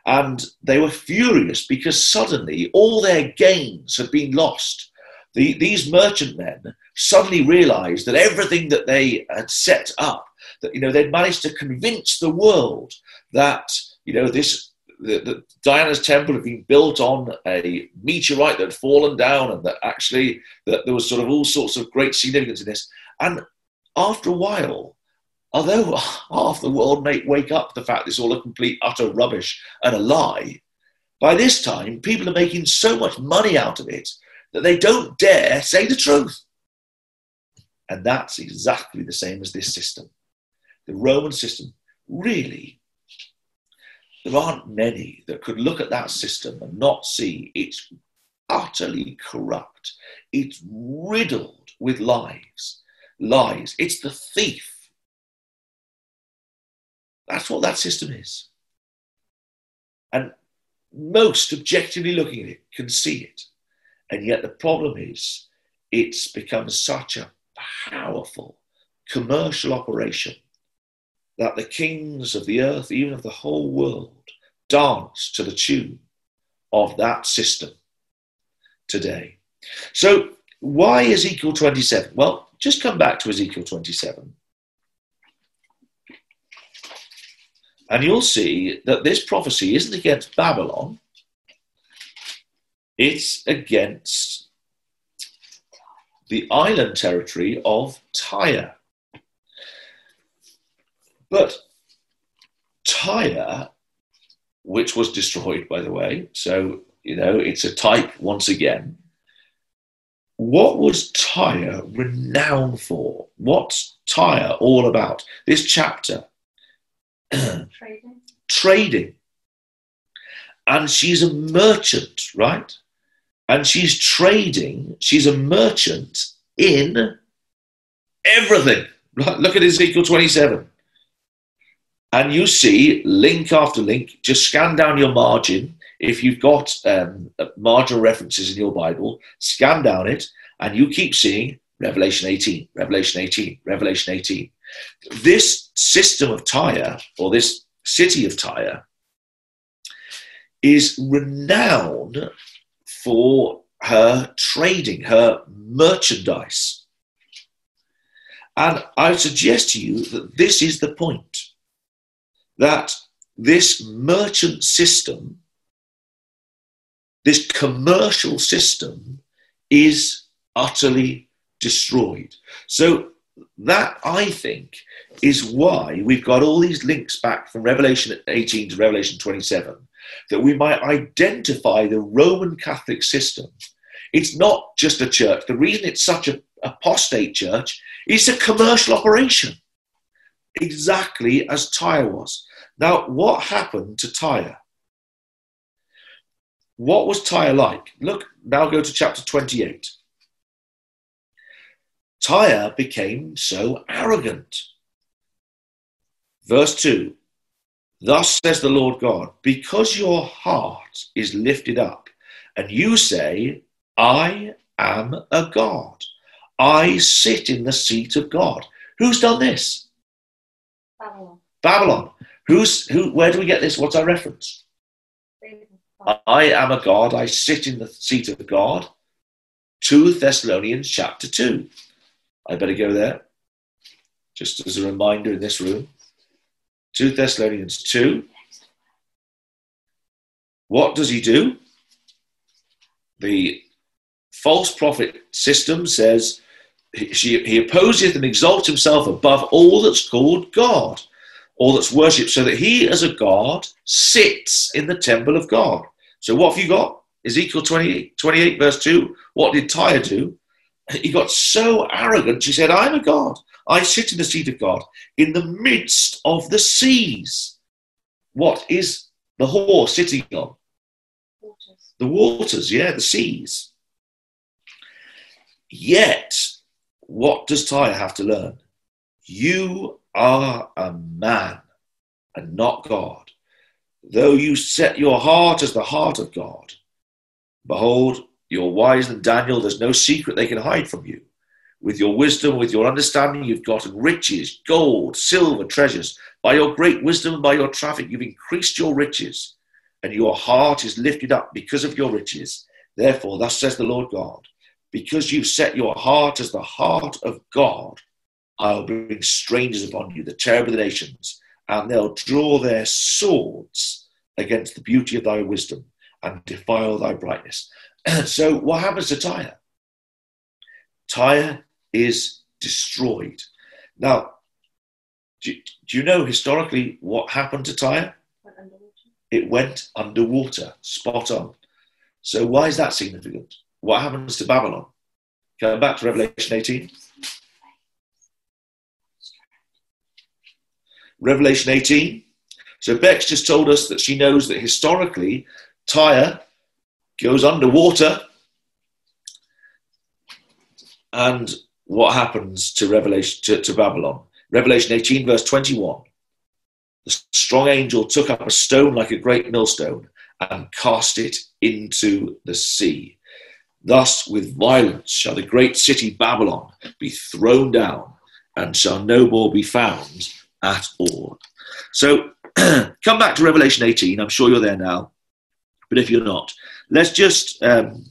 And they were furious because suddenly all their gains had been lost. The, these merchantmen suddenly realized that everything that they had set up, that you know, they'd managed to convince the world that you know this the, Diana's temple had been built on a meteorite that had fallen down, and that actually that there was sort of all sorts of great significance in this. And after a while, although half the world may wake up to the fact it's all a complete utter rubbish and a lie, by this time people are making so much money out of it that they don't dare say the truth. And that's exactly the same as this system. The Roman system really there aren't many that could look at that system and not see it's utterly corrupt. It's riddled with lies. Lies. It's the thief. That's what that system is. And most objectively looking at it can see it. And yet the problem is it's become such a powerful commercial operation that the kings of the earth, even of the whole world, dance to the tune of that system today. So, why Ezekiel 27? Well, just come back to Ezekiel 27. And you'll see that this prophecy isn't against Babylon, it's against the island territory of Tyre. But Tyre, which was destroyed, by the way, so, you know, it's a type once again. What was Tyre renowned for? What's Tyre all about? This chapter. Trading. Trading. And she's a merchant, right? And she's trading, she's a merchant in everything. Look at Ezekiel 27 and you see link after link. Just scan down your margin. If you've got um, marginal references in your Bible, scan down it, and you keep seeing Revelation 18, Revelation 18, Revelation 18. This system of Tyre, or this city of Tyre, is renowned for her trading, her merchandise. And I suggest to you that this is the point that this merchant system, this commercial system, is utterly destroyed. So, that I think is why we've got all these links back from Revelation 18 to Revelation 27, that we might identify the Roman Catholic system. It's not just a church. The reason it's such an apostate church is a commercial operation exactly as Tyre was. Now, what happened to Tyre? what was Tyre like? Look, now go to chapter 28. Tyre became so arrogant. Verse 2 Thus says the Lord God, because your heart is lifted up, and you say, I am a God. I sit in the seat of God. Who's done this? Babylon. Babylon. Who's who where do we get this? What's our reference? I am a God, I sit in the seat of God. 2 Thessalonians chapter 2. I better go there, just as a reminder in this room. 2 Thessalonians 2. What does he do? The false prophet system says he, he opposeth and exalts himself above all that's called God, all that's worshipped, so that he, as a God, sits in the temple of God. So, what have you got? Ezekiel 28, 28 verse 2. What did Tyre do? He got so arrogant, he said, I'm a God. I sit in the seat of God in the midst of the seas. What is the whore sitting on? Waters. The waters, yeah, the seas. Yet, what does Tyre have to learn? You are a man and not God. Though you set your heart as the heart of God, behold, you're wiser than Daniel. There's no secret they can hide from you. With your wisdom, with your understanding, you've gotten riches, gold, silver, treasures. By your great wisdom and by your traffic, you've increased your riches, and your heart is lifted up because of your riches. Therefore, thus says the Lord God, because you've set your heart as the heart of God, I'll bring strangers upon you, the terror of the nations, and they'll draw their swords against the beauty of thy wisdom and defile thy brightness. *clears throat* so, what happens to Tyre? Tyre is destroyed. Now, do, do you know historically what happened to Tyre? It went underwater, spot on. So, why is that significant? What happens to Babylon? Come back to Revelation 18. Revelation 18. So Bex just told us that she knows that historically Tyre goes underwater. And what happens to Revelation to, to Babylon? Revelation 18, verse 21. The strong angel took up a stone like a great millstone and cast it into the sea. Thus, with violence shall the great city Babylon be thrown down and shall no more be found at all. So, *clears throat* come back to Revelation 18. I'm sure you're there now. But if you're not, let's just um,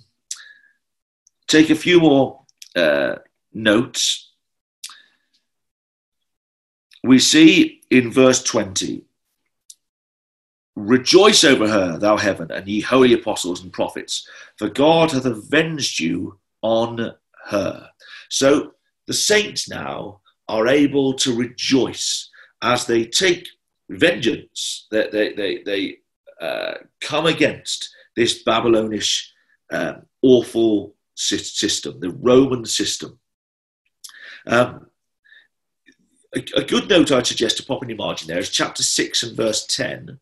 take a few more uh, notes. We see in verse 20 Rejoice over her, thou heaven, and ye holy apostles and prophets, for God hath avenged you on her. So the saints now are able to rejoice as they take vengeance, they, they, they, they uh, come against this Babylonish um, awful system, the Roman system. Um, a, a, good note I'd suggest to pop in your margin there is chapter 6 and verse 10,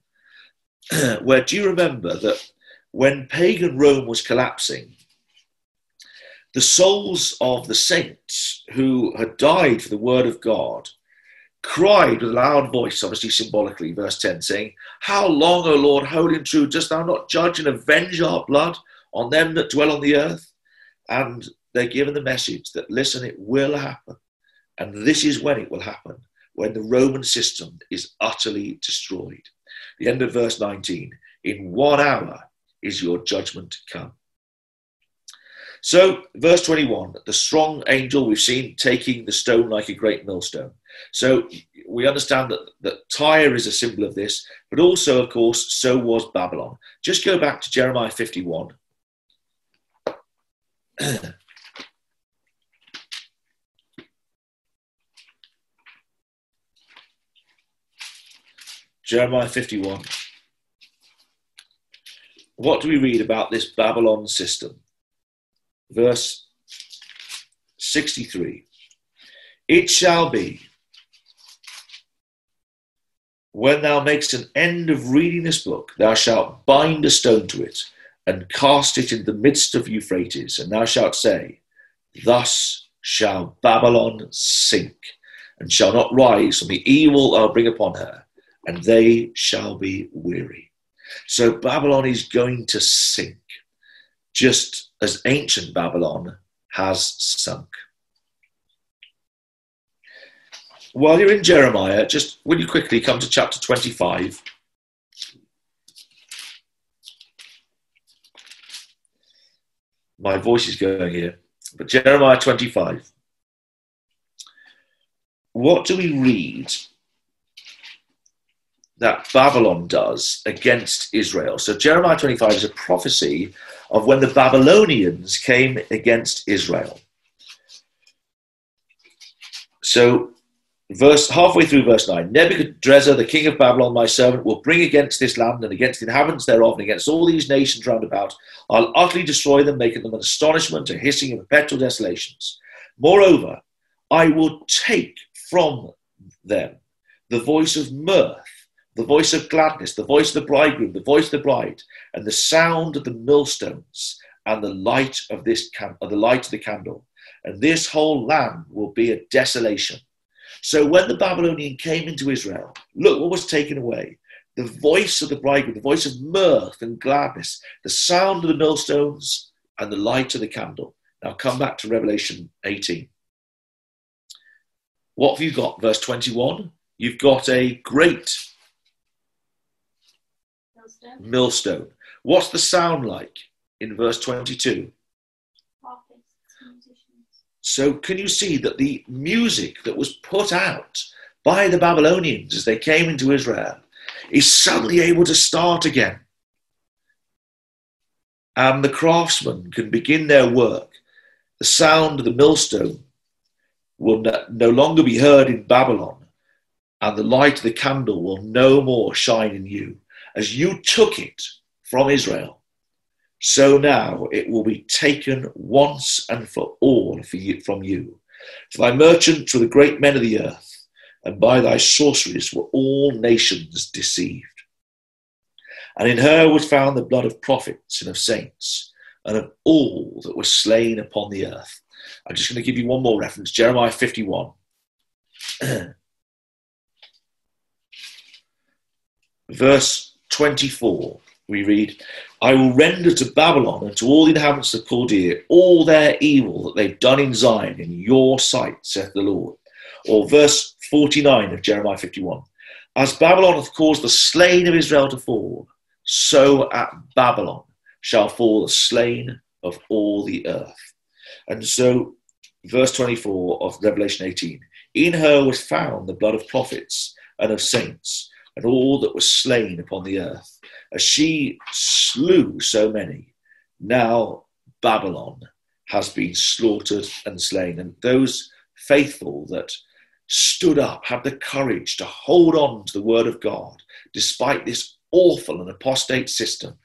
*clears throat* where do you remember that when pagan Rome was collapsing, the souls of the saints who had died for the word of God cried with a loud voice, obviously symbolically, verse 10, saying, How long, O Lord, holy and true, dost thou not judge and avenge our blood on them that dwell on the earth? And they're given the message that, listen, it will happen. And this is when it will happen, when the Roman system is utterly destroyed. The end of verse 19 In one hour is your judgment come. So, verse 21 the strong angel we've seen taking the stone like a great millstone. So, we understand that, that Tyre is a symbol of this, but also, of course, so was Babylon. Just go back to Jeremiah 51. *clears throat* Jeremiah 51. What do we read about this Babylon system? Verse 63. It shall be when thou makest an end of reading this book, thou shalt bind a stone to it, and cast it in the midst of Euphrates, and thou shalt say, Thus shall Babylon sink, and shall not rise from the evil I'll bring upon her, and they shall be weary. So Babylon is going to sink, just as ancient Babylon has sunk. While you're in Jeremiah, just will you quickly come to chapter 25? My voice is going here. But Jeremiah 25. What do we read that Babylon does against Israel? So, Jeremiah 25 is a prophecy of when the Babylonians came against Israel. So, verse halfway through verse 9 Nebuchadrezzar, the king of Babylon, my servant, will bring against this land and against the inhabitants thereof and against all these nations round about. I'll utterly destroy them, making them an astonishment, a hissing, and perpetual desolations. Moreover, I will take from them the voice of mirth, the voice of gladness, the voice of the bridegroom, the voice of the bride, and the sound of the millstones, and the light of this can- the light of the candle. And this whole land will be a desolation so when the Babylonian came into Israel, look what was taken away the voice of the bridegroom, the voice of mirth and gladness, the sound of the millstones, and the light of the candle. Now come back to Revelation 18. What have you got? Verse 21. You've got a great millstone. millstone. What's the sound like in verse 22? So, can you see that the music that was put out by the Babylonians as they came into Israel is suddenly able to start again? And the craftsmen can begin their work. The sound of the millstone will no longer be heard in Babylon, and the light of the candle will no more shine in you. As you took it from Israel, so now it will be taken once and for all for you, from you. For thy merchants were the great men of the earth, and by thy sorceries were all nations deceived. And in her was found the blood of prophets and of saints, and of all that were slain upon the earth. I'm just going to give you one more reference Jeremiah 51. *clears throat* Verse 24 we read, I will render to Babylon and to all the inhabitants of Chaldea all their evil that they've done in Zion in your sight, saith the Lord. Or verse 49 of Jeremiah 51. As Babylon hath caused the slain of Israel to fall, so at Babylon shall fall the slain of all the earth. And so, verse 24 of Revelation 18 In her was found the blood of prophets and of saints, and all that was slain upon the earth as she slew so many, now Babylon has been slaughtered and slain. And those faithful that stood up, had the courage to hold on to the word of God, despite this awful and apostate system,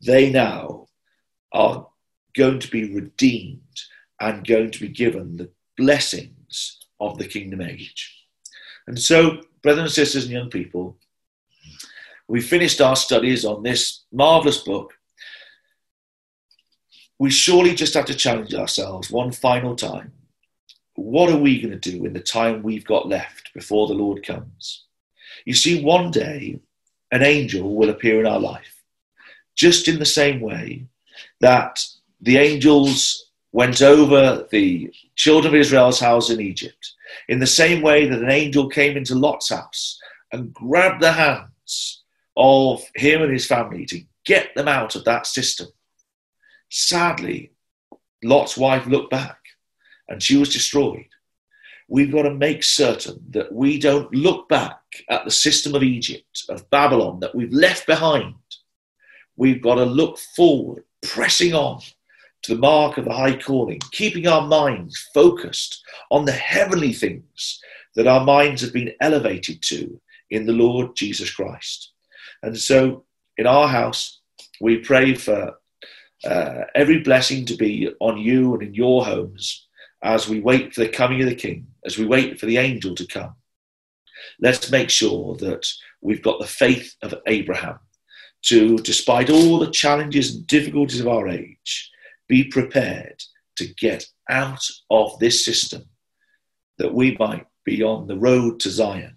they now are going to be redeemed and going to be given the blessings of the kingdom age. And so, brothers and sisters and young people, we finished our studies on this marvelous book. We surely just have to challenge ourselves one final time. What are we going to do in the time we've got left before the Lord comes? You see, one day an angel will appear in our life, just in the same way that the angels went over the children of Israel's house in Egypt, in the same way that an angel came into Lot's house and grabbed the hands of him and his family to get them out of that system. Sadly, Lot's wife looked back and she was destroyed. We've got to make certain that we don't look back at the system of Egypt, of Babylon that we've left behind. We've got to look forward, pressing on to the mark of the high calling, keeping our minds focused on the heavenly things that our minds have been elevated to in the Lord Jesus Christ. And so in our house, we pray for uh, every blessing to be on you and in your homes as we wait for the coming of the King, as we wait for the angel to come. Let's make sure that we've got the faith of Abraham to, despite all the challenges and difficulties of our age, be prepared to get out of this system that we might be on the road to Zion,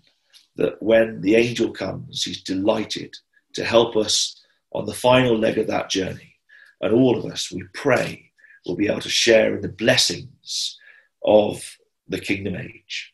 that when the angel comes, he's delighted to help us on the final leg of that journey. And all of us, we pray, will be able to share in the blessings of the kingdom age.